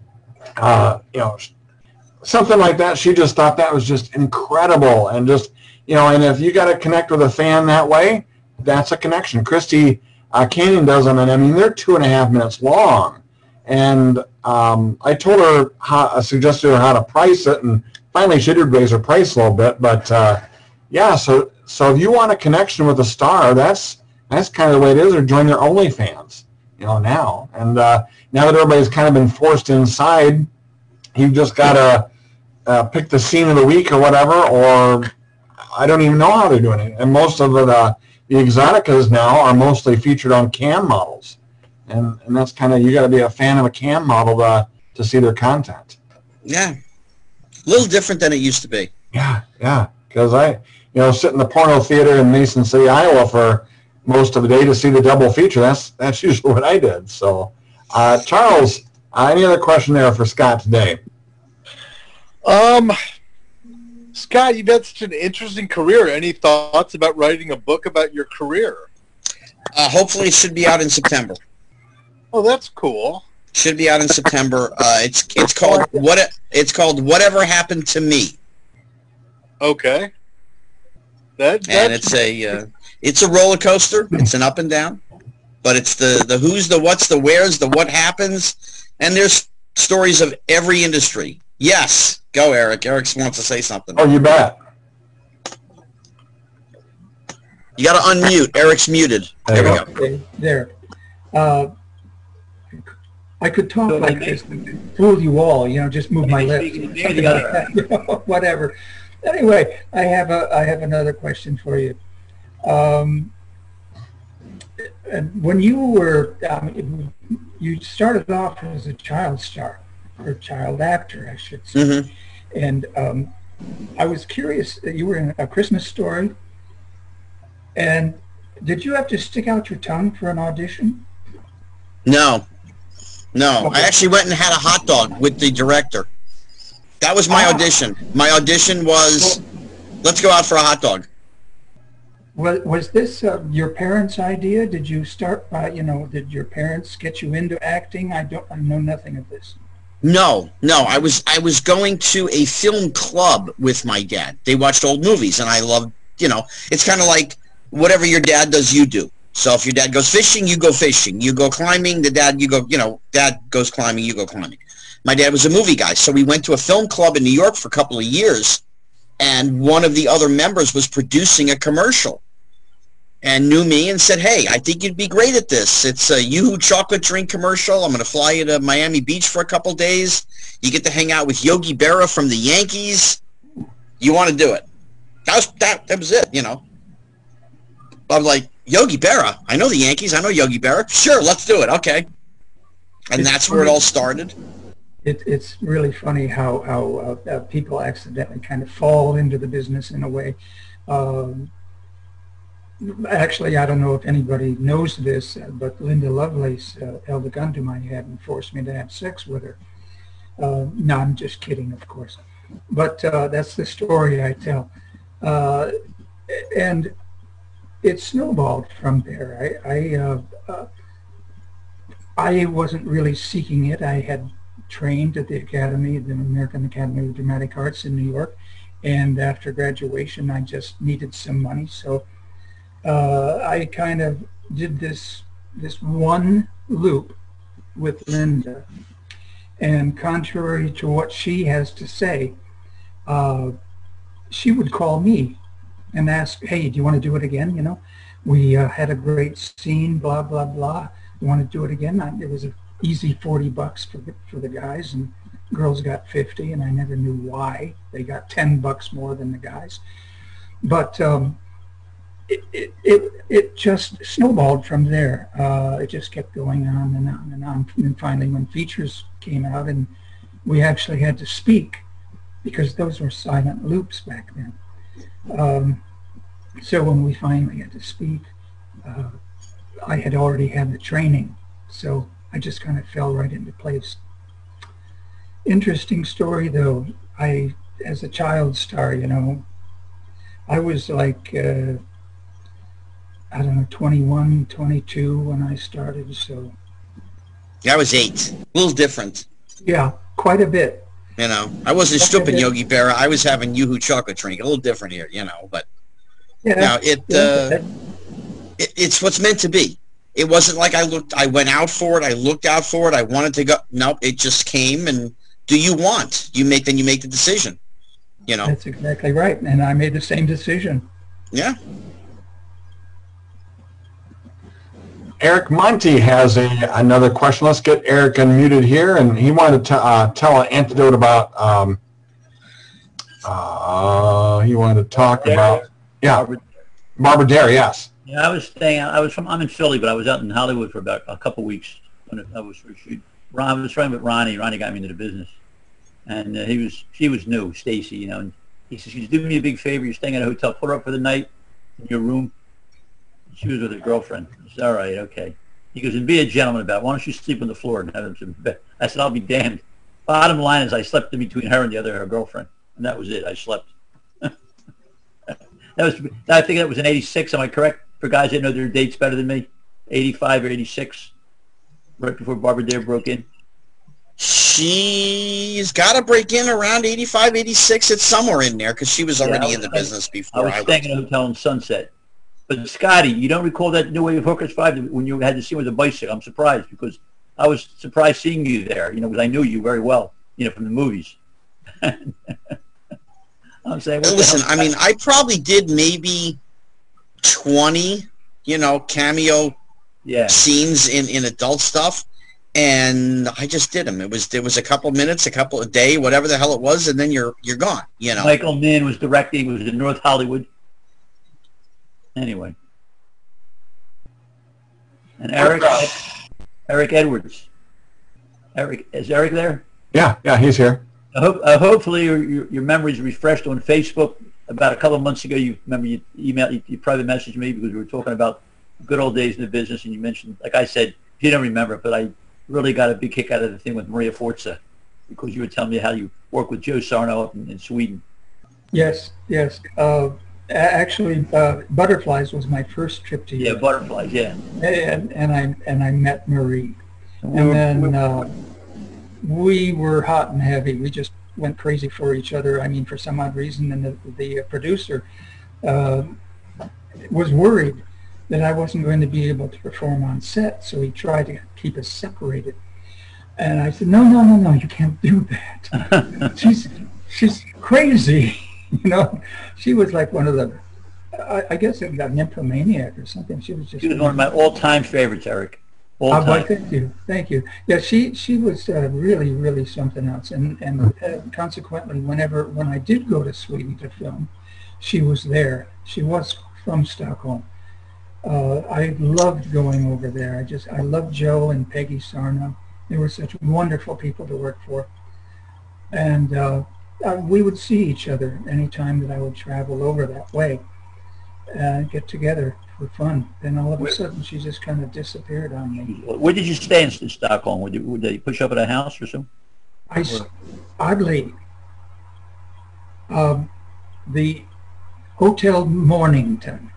uh, you know something like that. She just thought that was just incredible, and just you know, and if you got to connect with a fan that way, that's a connection. Christy uh, Canyon does them, and I mean they're two and a half minutes long. And um, I told her how, I suggested her how to price it, and finally she did raise her price a little bit. But uh, yeah, so so if you want a connection with a star, that's that's kind of the way it is, or join their OnlyFans, you know, now. And uh, now that everybody's kind of been forced inside, you've just got to uh, pick the scene of the week or whatever, or I don't even know how they're doing it. And most of the, the exoticas now are mostly featured on cam models. And, and that's kind of, you got to be a fan of a cam model to, to see their content. Yeah, a little different than it used to be. Yeah, yeah. Because I, you know, sit in the porno theater in Mason City, Iowa for most of the day to see the double feature. That's that's [LAUGHS] usually what I did. So, uh, Charles, uh, any other question there for Scott today? Um, Scott, you've had such an interesting career. Any thoughts about writing a book about your career? Uh, hopefully, it should be out in September. Oh, that's cool. Should be out in September. Uh, it's it's called what it's called whatever happened to me, Okay. That, and it's a uh, it's a roller coaster. It's an up and down, but it's the the who's the what's the where's the what happens, and there's stories of every industry. Yes, go Eric. Eric wants to say something. Oh, you bet. You got to unmute. Eric's muted. There There we go. go. There. Uh, I could talk like this, fool you all, you know, just move my lips, something like that, you know, whatever. Anyway, I have a, I have another question for you. Um, and when you were, um, you started off as a child star, or child actor, I should say. Mhm. And um, I was curious, that you were in A Christmas Story, and did you have to stick out your tongue for an audition? No, no. I actually went and had a hot dog with the director. That was my Ah. audition. My audition was, let's go out for a hot dog. Was, was this uh, your parents' idea? Did you start by, you know, did your parents get you into acting? I don't, I know nothing of this. No, no. I was I was going to a film club with my dad. They watched old movies, and I loved. You know, it's kind of like whatever your dad does, you do. So if your dad goes fishing, you go fishing. You go climbing, the dad you go. You know, dad goes climbing, you go climbing. My dad was a movie guy, so we went to a film club in New York for a couple of years, and one of the other members was producing a commercial and knew me and said, hey, I think you'd be great at this. It's a Yoo-Hoo chocolate drink commercial. I'm going to fly you to Miami Beach for a couple days. You get to hang out with Yogi Berra from the Yankees. You want to do it. That was, that, that was it, you know. I'm like, Yogi Berra? I know the Yankees. I know Yogi Berra. Sure, let's do it. Okay. And It's that's where it all started. It, it's really funny how, how uh, uh, people accidentally kind of fall into the business in a way. Um, actually, I don't know if anybody knows this, uh, but Linda Lovelace uh, held a gun to my head and forced me to have sex with her. Uh, no, I'm just kidding, of course. But uh, that's the story I tell. Uh, and it snowballed from there. I, I, uh, uh, I wasn't really seeking it. I had trained at the Academy, the American Academy of Dramatic Arts in New York. And after graduation, I just needed some money. So uh, I kind of did this, this one loop with Linda. And contrary to what she has to say, uh, she would call me and ask, hey, do you want to do it again? You know, we uh, had a great scene, blah, blah, blah. You want to do it again? I, it was an easy 40 bucks for the, for the guys and girls got 50 and I never knew why. They got 10 bucks more than the guys. But um, it, it, it, it just snowballed from there. Uh, it just kept going on and on and on. And finally when features came out and we actually had to speak because those were silent loops back then. Um, so when we finally had to speak, uh, I had already had the training, so I just kind of fell right into place. Interesting story though. I, as a child star, you know, I was like, uh, I don't know, 21, 22 when I started, so I was eight. A little different. yeah, quite a bit. You know, I wasn't stooping Yogi Berra. I was having Yoo-Hoo chocolate drink. A little different here, you know, but Yeah, now it, uh, it it's what's meant to be. It wasn't like I looked, I went out for it. I looked out for it. I wanted to go. Nope. It just came. And do you want? You make, then you make the decision, you know? that's exactly right. And I made the same decision. Yeah. Eric Monti has a another question. Let's get Eric unmuted here, and he wanted to uh, tell an anecdote about. Um, uh, he wanted to talk Dare. about yeah, Barbara Dare. Yes. Yeah, I was staying. I was from. I'm in Philly, but I was out in Hollywood for about a couple weeks when I was for shoot. Ron, I was trying with Ronnie. Ronnie got me into the business, and uh, he was. She was new, Stacy. You know, and he says, "Could you do me a big favor? You're staying at a hotel. Put her up for the night in your room." She was with her girlfriend. I said, "All right, okay." He goes, "And be a gentleman about. It. Why don't you sleep on the floor and have him some bed?" I said, "I'll be damned." Bottom line is, I slept in between her and the other her girlfriend, and that was it. I slept. [LAUGHS] that was. I think that was in '86. Am I correct? For guys that know their dates better than me, '85 or '86, right before Barbara Dare broke in. She's got to break in around 85, 86. It's somewhere in there because she was already I was in the business I before was I, was staying in a hotel in Sunset. But Scotty, you don't recall that New Wave Hookers Five when you had the scene with the bicycle? I'm surprised because I was surprised seeing you there. You know, because I knew you very well. You know, from the movies. [LAUGHS] I'm saying, what Listen, I mean, I probably did maybe 20, you know, cameo yeah, scenes in, in adult stuff. And I just did them. It was it was a couple minutes, a couple a day, whatever the hell it was, and then you're you're gone. You know. Michael Mann was directing. It was in North Hollywood. Anyway, and Eric, Eric Edwards. Eric, is Eric there? Yeah. Yeah. He's here. I hope, uh, hopefully your, your, your memory's refreshed on Facebook. About a couple of months ago, you remember you email, you, you private messaged me because we were talking about good old days in the business, and you mentioned, like I said, you don't remember, but I really got a big kick out of the thing with Maria Forsa because you were telling me how you work with Joe Sarno up in, in Sweden. Yes, yes. Uh, a- actually, uh, Butterflies was my first trip to Yeah, Europe. butterflies. Yeah. and, and I and I met Marie, And we and were- then we- uh, we were hot and heavy. We just went crazy for each other. I mean, for some odd reason, and the, the producer uh, was worried that I wasn't going to be able to perform on set, so he tried to keep us separated. And I said, no, no, no, no, you can't do that. [LAUGHS] she's she's crazy. [LAUGHS] You know, she was like one of the, I, I guess it was a nymphomaniac or something. She was just. She was one of my all-time favorites, Eric. All Oh, time. thank you, thank you. Yeah, she she was uh, really really something else, and and uh, consequently, whenever when I did go to Sweden to film, she was there. She was from Stockholm. Uh, I loved going over there. I just I loved Joe and Peggy Sarno. They were such wonderful people to work for, and uh, uh, we would see each other anytime that I would travel over that way, and get together for fun. Then all of a sudden, she just kind of disappeared on me. Where did you stay in Stockholm? Would, you, would they push up at a house or something? I oddly, um, the Hotel Mornington,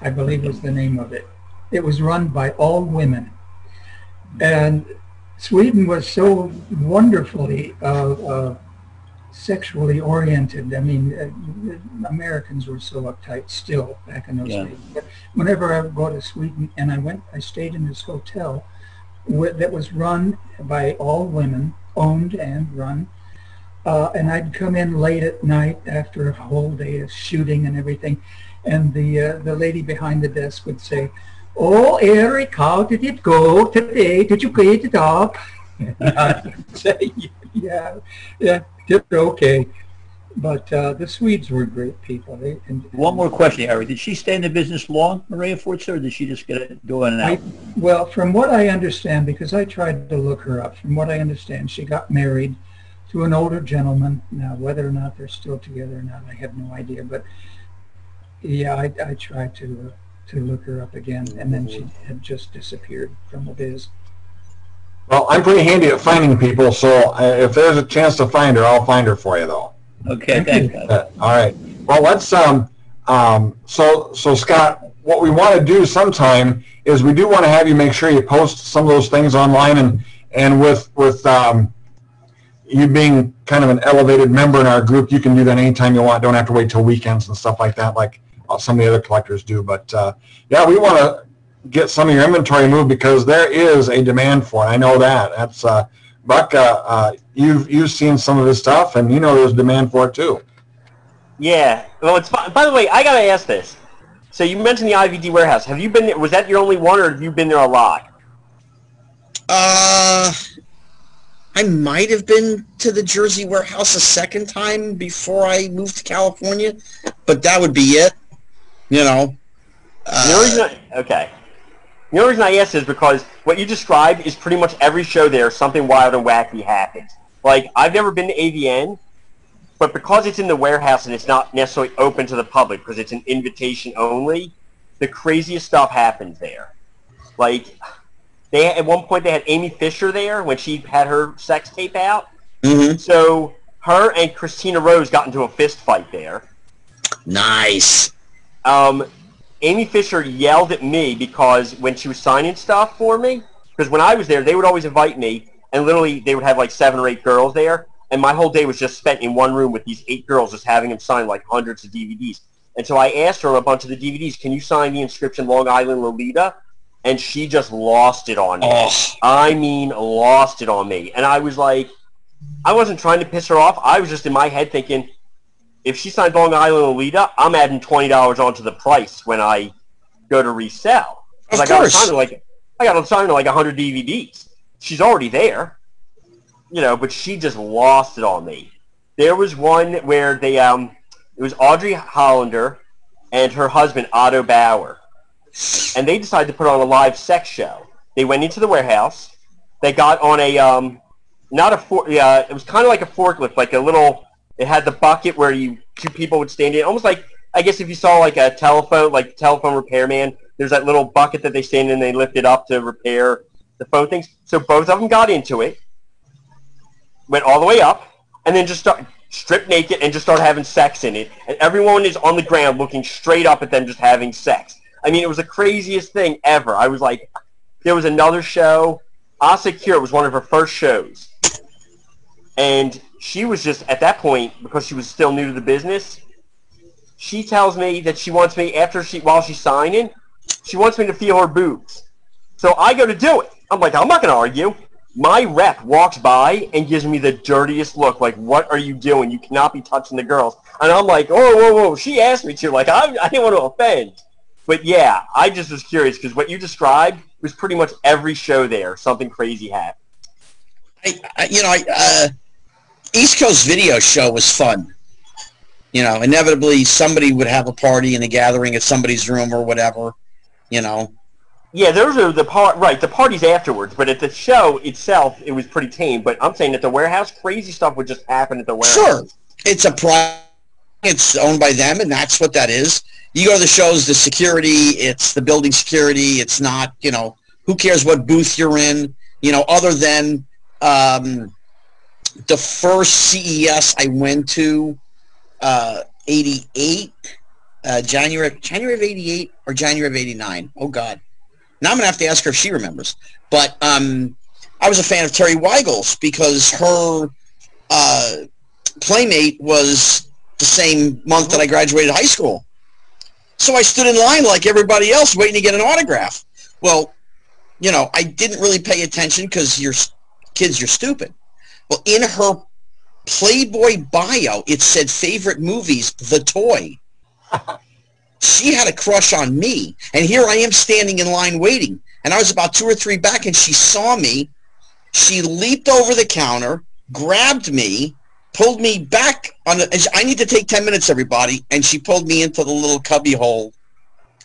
I believe was the name of it. It was run by all women, and Sweden was so wonderfully uh, uh, sexually oriented. I mean, uh, Americans were so uptight still back in those Yeah. days. But whenever I would go to Sweden, and I went, I stayed in this hotel wi- that was run by all women, owned and run. Uh, and I'd come in late at night after a whole day of shooting and everything, and the uh, the lady behind the desk would say, "Oh, Eric, how did it go today? Did you get it up?" And [LAUGHS] say, "Yeah, yeah, did okay." But uh, the Swedes were great people. They, and, One more question, Harry. Did she stay in the business long, Maria Forsa, or did she just get it go in and out? I, well, from what I understand, because I tried to look her up, from what I understand, she got married to an older gentleman. Now, whether or not they're still together or not, I have no idea. But yeah, I, I tried to uh, to look her up again, and then she had just disappeared from the biz. Well, I'm pretty handy at finding people, so if there's a chance to find her, I'll find her for you, though. okay, Thank thanks. all right. Well, let's. Um, um, so, so Scott, what we want to do sometime is we do want to have you make sure you post some of those things online, and and with with um, you being kind of an elevated member in our group, you can do that anytime you want. Don't have to wait till weekends and stuff like that, like uh, some of the other collectors do. But uh, yeah, we want to get some of your inventory moved because there is a demand for it. I know that. That's uh, Buck. Uh, uh, you've you've seen some of this stuff, and you know there's demand for it too. Yeah. Well, it's fi- by the way, I gotta ask this. So you mentioned the IVD warehouse. Have you been there? Was that your only one, or have you been there a lot? Uh, I might have been to the Jersey warehouse a second time before I moved to California, but that would be it. You know. The reason Uh, I, okay. The only reason I ask is because what you described is pretty much every show there. Something wild and wacky happens. Like I've never been to AVN, but because it's in the warehouse and it's not necessarily open to the public because it's an invitation only, the craziest stuff happens there. Like they at one point they had Amy Fisher there when she had her sex tape out. mhm. So her and Christina Rose got into a fist fight there. Nice. um, Amy Fisher yelled at me because when she was signing stuff for me, because when I was there, they would always invite me, and literally they would have like seven or eight girls there, and my whole day was just spent in one room with these eight girls, just having them sign like hundreds of DVDs. And so I asked her on a bunch of the DVDs, "Can you sign the inscription Long Island Lolita?" And she just lost it on me. Oh, I mean, lost it on me. And I was like, I wasn't trying to piss her off. I was just in my head thinking, if she signed Long Island Alita, I'm adding twenty dollars onto the price when I go to resell. Of I got course. to like I got to sign her like hundred DVDs. She's already there, you know. But she just lost it on me. There was one where they um, it was Audrey Hollander and her husband Otto Bauer, and they decided to put on a live sex show. They went into the warehouse. They got on a um, not a for, uh, it was kind of like a forklift, like a little. It had the bucket where you two people would stand in, almost like I guess if you saw like a telephone, like telephone repairman. There's that little bucket that they stand in and they lift it up to repair the phone things. So both of them got into it, went all the way up, and then just start stripped naked and just start having sex in it. And everyone is on the ground looking straight up at them just having sex. I mean, it was the craziest thing ever. I was like, there was another show. Asa was one of her first shows. And she was just, at that point, because she was still new to the business, she tells me that she wants me, after she, while she's signing, she wants me to feel her boobs. So I go to do it. I'm like, I'm not going to argue. my rep walks by and gives me the dirtiest look, like, "What are you doing? You cannot be touching the girls." And I'm like, "Oh, whoa, whoa!" She asked me to. Like, I, I didn't want to offend, but yeah, I just was curious because what you described was pretty much every show there. Something crazy happened. I, I you know, I, uh, East Coast Video Show was fun. You know, inevitably somebody would have a party in a gathering at somebody's room or whatever. You know, Yeah, those are the part right. The parties afterwards, but at the show itself, it was pretty tame. But I'm saying at the warehouse, crazy stuff would just happen at the warehouse. Sure. It's a pri It's owned by them, and that's what that is. You go to the shows, the security, it's the building security. It's not, you know, who cares what booth you're in, you know, other than um, the first CES I went to, uh, 88, uh, January, January of 88 or January of 89. Oh, God. Now I'm going to have to ask her if she remembers. But um, I was a fan of Terri Weigel's because her uh, playmate was the same month that I graduated high school. So I stood in line like everybody else waiting to get an autograph. Well, you know, I didn't really pay attention because you're kids, you're stupid. Well, in her Playboy bio, it said favorite movies, The Toy. she had a crush on me, and here I am standing in line waiting. And I was about two or three back, and she saw me. She leaped over the counter, grabbed me, pulled me back on the, I need to take 10 minutes, everybody. And she pulled me into the little cubby hole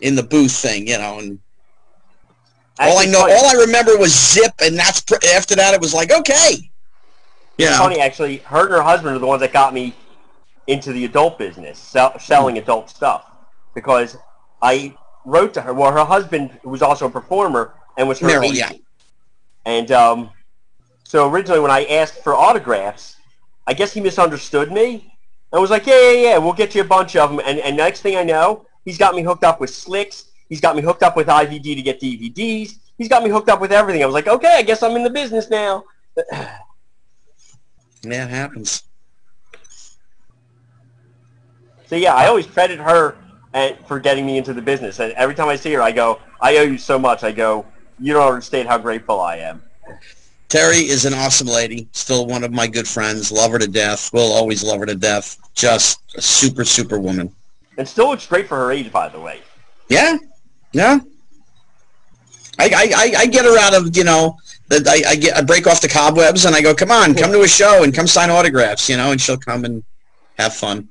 in the booth thing, you know, and all I Actually, know, all I remember was zip, and that's after that it was like okay, you It's funny, actually. Her and her husband are the ones that got me into the adult business, sell, selling adult stuff. Because I wrote to her. Well, her husband was also a performer and was her Merrill, agent. yeah. And um, so originally, when I asked for autographs, I guess he misunderstood me. I was like, yeah, yeah, yeah, we'll get you a bunch of them. And, and next thing I know, he's got me hooked up with Slicks. He's got me hooked up with IVD to get DVDs. He's got me hooked up with everything. I was like, okay, I guess I'm in the business now. Yeah, it happens. So yeah, I always credit her and for getting me into the business. And every time I see her, I go, I owe you so much. I go, you don't understand how grateful I am. Terri is an awesome lady. Still one of my good friends. Love her to death. Will always love her to death. Just a super, super woman. And still looks great for her age, by the way. Yeah, yeah. I, I, I, get her out of you know that I, I get I break off the cobwebs and I go come on come to a show and come sign autographs you know and she'll come and have fun.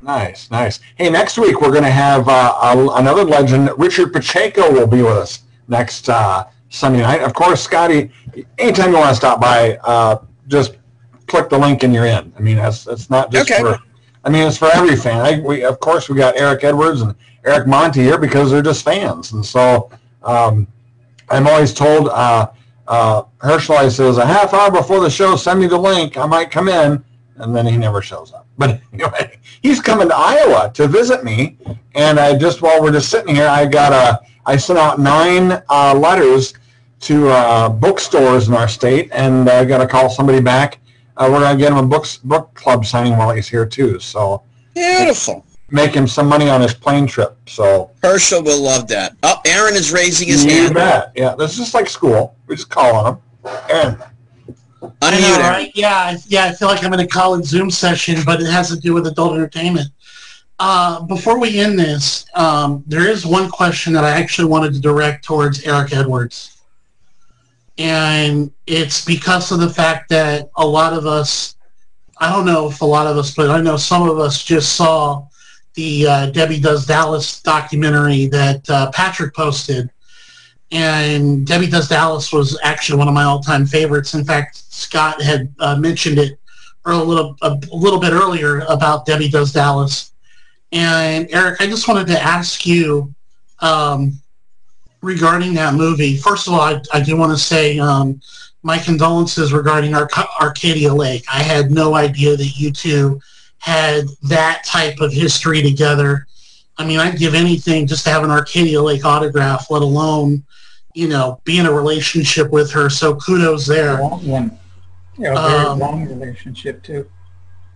Nice, nice. Hey, next week we're going to have uh, a, another legend. Richard Pacheco will be with us next uh, Sunday night. Of course, Scotty, anytime you want to stop by, uh, just click the link and you're in. I mean, that's that's not just Okay. for. I mean, it's for every fan. I, we, of course, we got Eric Edwards and Eric Monti here because they're just fans, and so um, I'm always told. Uh, Herschel says a half hour before the show, send me the link. I might come in, and then he never shows up. But [LAUGHS] anyway, he's coming to Iowa to visit me, and I just while we're just sitting here, I got a I sent out nine uh, letters to uh, bookstores in our state, and I got to call somebody back. Uh, we're gonna get him a books book club signing while he's here too. So Beautiful. Make him some money on his plane trip. So Herschel will love that. Oh, Aaron is raising his you hand. bet. Yeah, this is just like school. We just call on him. Aaron. I Unmute know, right? Yeah, yeah. I feel like I'm in a college Zoom session, but it has to do with adult entertainment. Uh, before we end this, um, there is one question that I actually wanted to direct towards Eric Edwards, and it's because of the fact that a lot of us, I don't know if a lot of us, but I know some of us just saw the uh, Debbie Does Dallas documentary that uh, Patrick posted and Debbie Does Dallas was actually one of my all-time favorites. In fact, Scott had uh, mentioned it a little a, little bit earlier about Debbie Does Dallas. And Eric, I just wanted to ask you um, regarding that movie. First of all, I, I do want to say um, my condolences regarding Arc- Arcadia Lake. I had no idea that you two had that type of history together. I mean, I'd give anything just to have an Arcadia Lake autograph, let alone, you know, be in a relationship with her. So kudos there. Long one. Yeah, a very Um, long relationship too.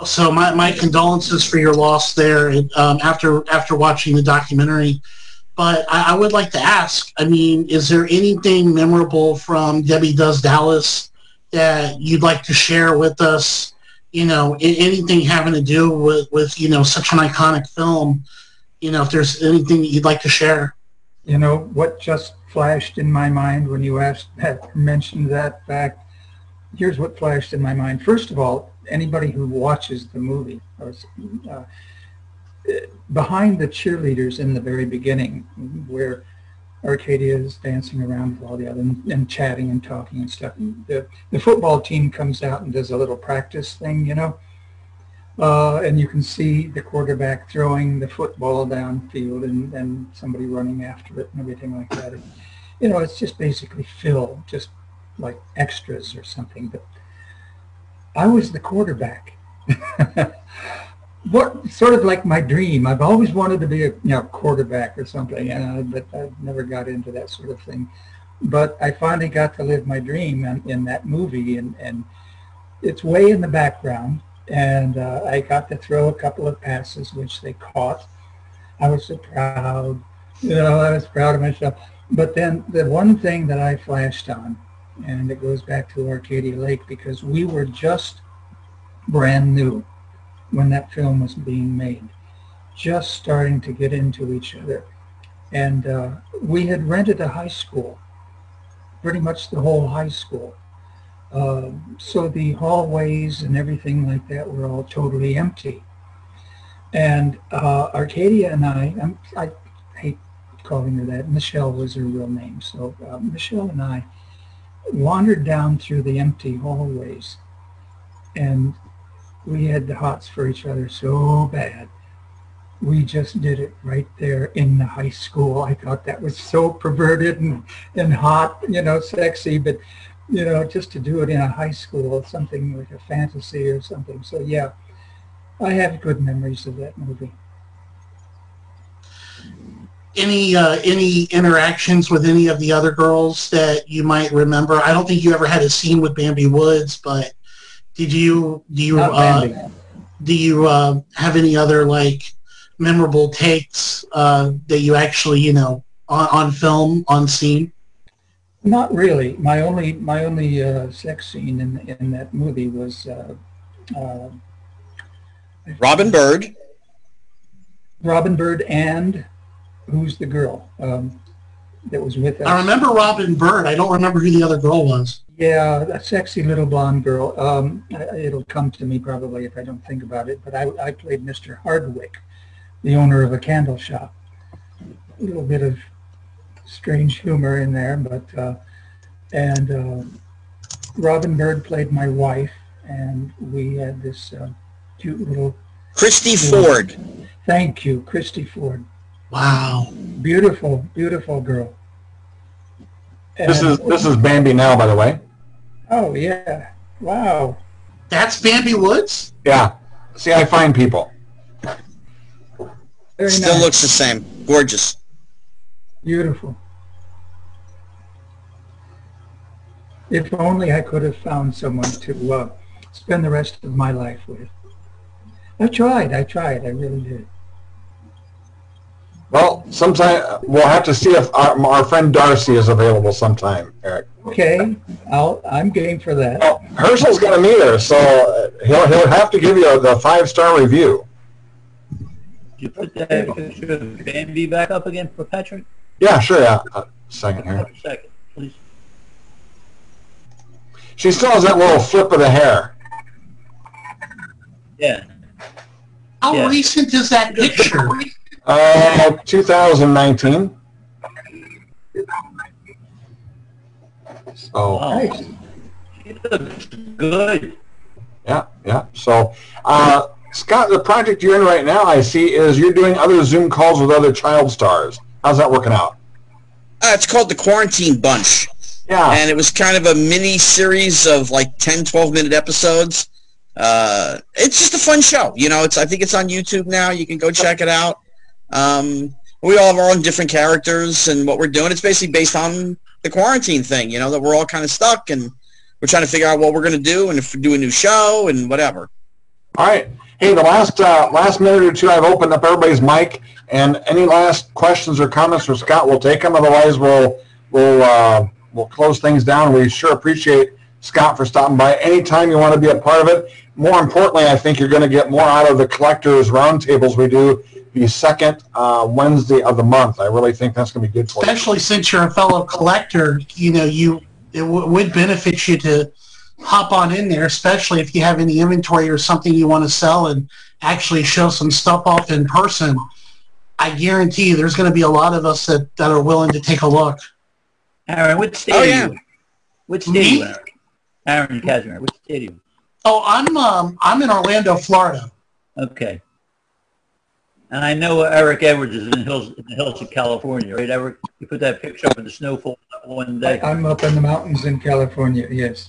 So my, my condolences for your loss there and, um, after after watching the documentary. But I, I would like to ask, I mean, is there anything memorable from Debbie Does Dallas that you'd like to share with us? You know, anything having to do with, with you know such an iconic film. You know, if there's anything you'd like to share. You know what just flashed in my mind when you asked that mentioned that fact. Here's what flashed in my mind. First of all, anybody who watches the movie, or, uh, behind the cheerleaders in the very beginning, where Arcadia is dancing around with all the other and, and, chatting and talking and stuff. The, the football team comes out and does a little practice thing, you know, uh, and you can see the quarterback throwing the football downfield and, and somebody running after it and everything like that. And, you know, it's just basically fill, just like extras or something. But I was the quarterback. [LAUGHS] what sort of like my dream. I've always wanted to be a you know quarterback or something, and but I never got into that sort of thing. But I finally got to live my dream in, in that movie, and and it's way in the background. And uh, I got to throw a couple of passes, which they caught. I was so proud, you know, I was proud of myself. But then the one thing that I flashed on, and it goes back to Arcadia Lake because we were just brand new when that film was being made, just starting to get into each other. And uh, we had rented a high school, pretty much the whole high school. Uh, so the hallways and everything like that were all totally empty. And uh, Arcadia and I, I'm, i hate calling her that, Michelle was her real name. So uh, Michelle and I wandered down through the empty hallways and we had the hots for each other so bad. We just did it right there in the high school. I thought that was so perverted and, and hot, you know, sexy, but, you know, just to do it in a high school, something like a fantasy or something. So, yeah, I have good memories of that movie. Any uh, any interactions with any of the other girls that you might remember? I don't think you ever had a scene with Bambi Woods, but did you do you uh, do you uh, have any other like memorable takes uh, that you actually you know on, on film on scene? Not really. My only my only uh, sex scene in in that movie was uh, uh, Robin Byrd. Robin Byrd and who's the girl um, that was with us? I remember Robin Byrd. I don't remember who the other girl was. Yeah, a sexy little blonde girl. Um, it'll come to me probably if I don't think about it. But I, I played Mr. Hardwick, the owner of a candle shop. A little bit of strange humor in there, but uh, and uh, Robin Byrd played my wife, and we had this uh, cute little Christie Ford. Thank you, Christie Ford. Wow, beautiful, beautiful girl. And this is this is Bambi now, by the way. Oh yeah! Wow. That's Bambi Woods. Yeah. See, I find people. Very Still nice. looks the same. Gorgeous. Beautiful. If only I could have found someone to uh, spend the rest of my life with. I tried. I tried. I really did. Well, sometime we'll have to see if our, our friend Darcy is available sometime, Eric. Okay, I'll, I'm game for that. Well, Herschel's going to meet her, so uh, he'll he'll have to give you the five star review. you put that picture of Bambi back up again for Patrick? Yeah, sure. Yeah, a second here. A second, please. She still has that little flip of the hair. Yeah. How Yeah. recent is that [LAUGHS] picture? Uh, 2019. So Wow. Nice. Good. yeah, yeah. So uh, Scott, the project you're in right now, I see, is you're doing other Zoom calls with other child stars. How's that working out? Uh, it's called the Quarantine Bunch. Yeah. and it was kind of a mini series of like 10 12 minute episodes uh, it's just a fun show you know it's i think it's on youtube now you can go check it out um, we all have our own different characters and what we're doing it's basically based on the quarantine thing you know that we're all kind of stuck and we're trying to figure out what we're going to do and if we do a new show and whatever All right. Hey, the last uh, last minute or two, I've opened up everybody's mic, and any last questions or comments for Scott, we'll take them. Otherwise, we'll we'll uh, we'll close things down. We sure appreciate Scott, for stopping by. Anytime you want to be a part of it. More importantly, I think you're going to get more out of the collectors roundtables we do the second uh, Wednesday of the month. I really think that's going to be good for you. Especially since you're a fellow collector, you know, you it w- would benefit you to hop on in there, especially if you have any inventory or something you want to sell and actually show some stuff off in person. I guarantee you there's going to be a lot of us that, that are willing to take a look. Aaron, which state Oh, are yeah. you? Which state Me? you? Aaron Casimir, which state are you Oh, I'm um, I'm in Orlando, Florida. Okay. And I know Eric Edwards is in the hills, in the hills of California, right, Eric? You put that picture up in the snowfall one day. I'm up in the mountains in California, yes.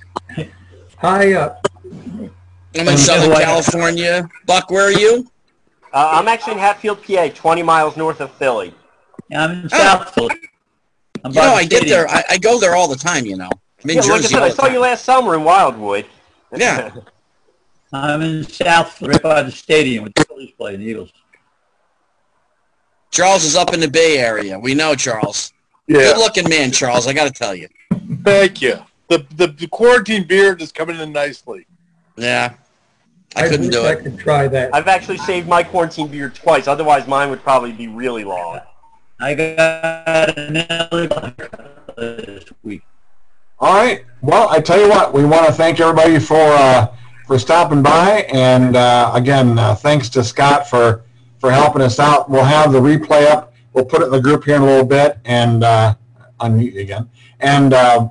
Hi, up. I'm in Southern California. Buck, where are you? Uh, I'm actually in Hatfield, PA, 20 miles north of Philly. Yeah, I'm in Oh. South Philly. I'm You know, I get there. I, I go there all the time. You know, I'm in Yeah, like I said, I saw time. you last summer in Wildwood. Yeah. [LAUGHS] I'm in South right by the stadium with the Phillies play, the Eagles. Charles is up in the Bay Area. We know Charles. Yeah. Good looking man, Charles. I got to tell you. Thank you. The, the the quarantine beard is coming in nicely. Yeah, I, I couldn't wish do I it. could try that. I've actually saved my quarantine beard twice. Otherwise, mine would probably be really long. I got an this week. All right. Well, I tell you what, we want to thank everybody for uh, for stopping by, and uh, again, uh, thanks to Scott for for helping us out. We'll have the replay up. We'll put it in the group here in a little bit, and uh, unmute you again, and uh,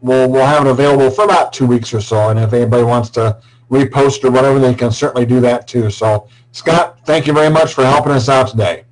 we'll we'll have it available for about two weeks or so. And if anybody wants to repost or whatever, they can certainly do that too. So, Scott, thank you very much for helping us out today.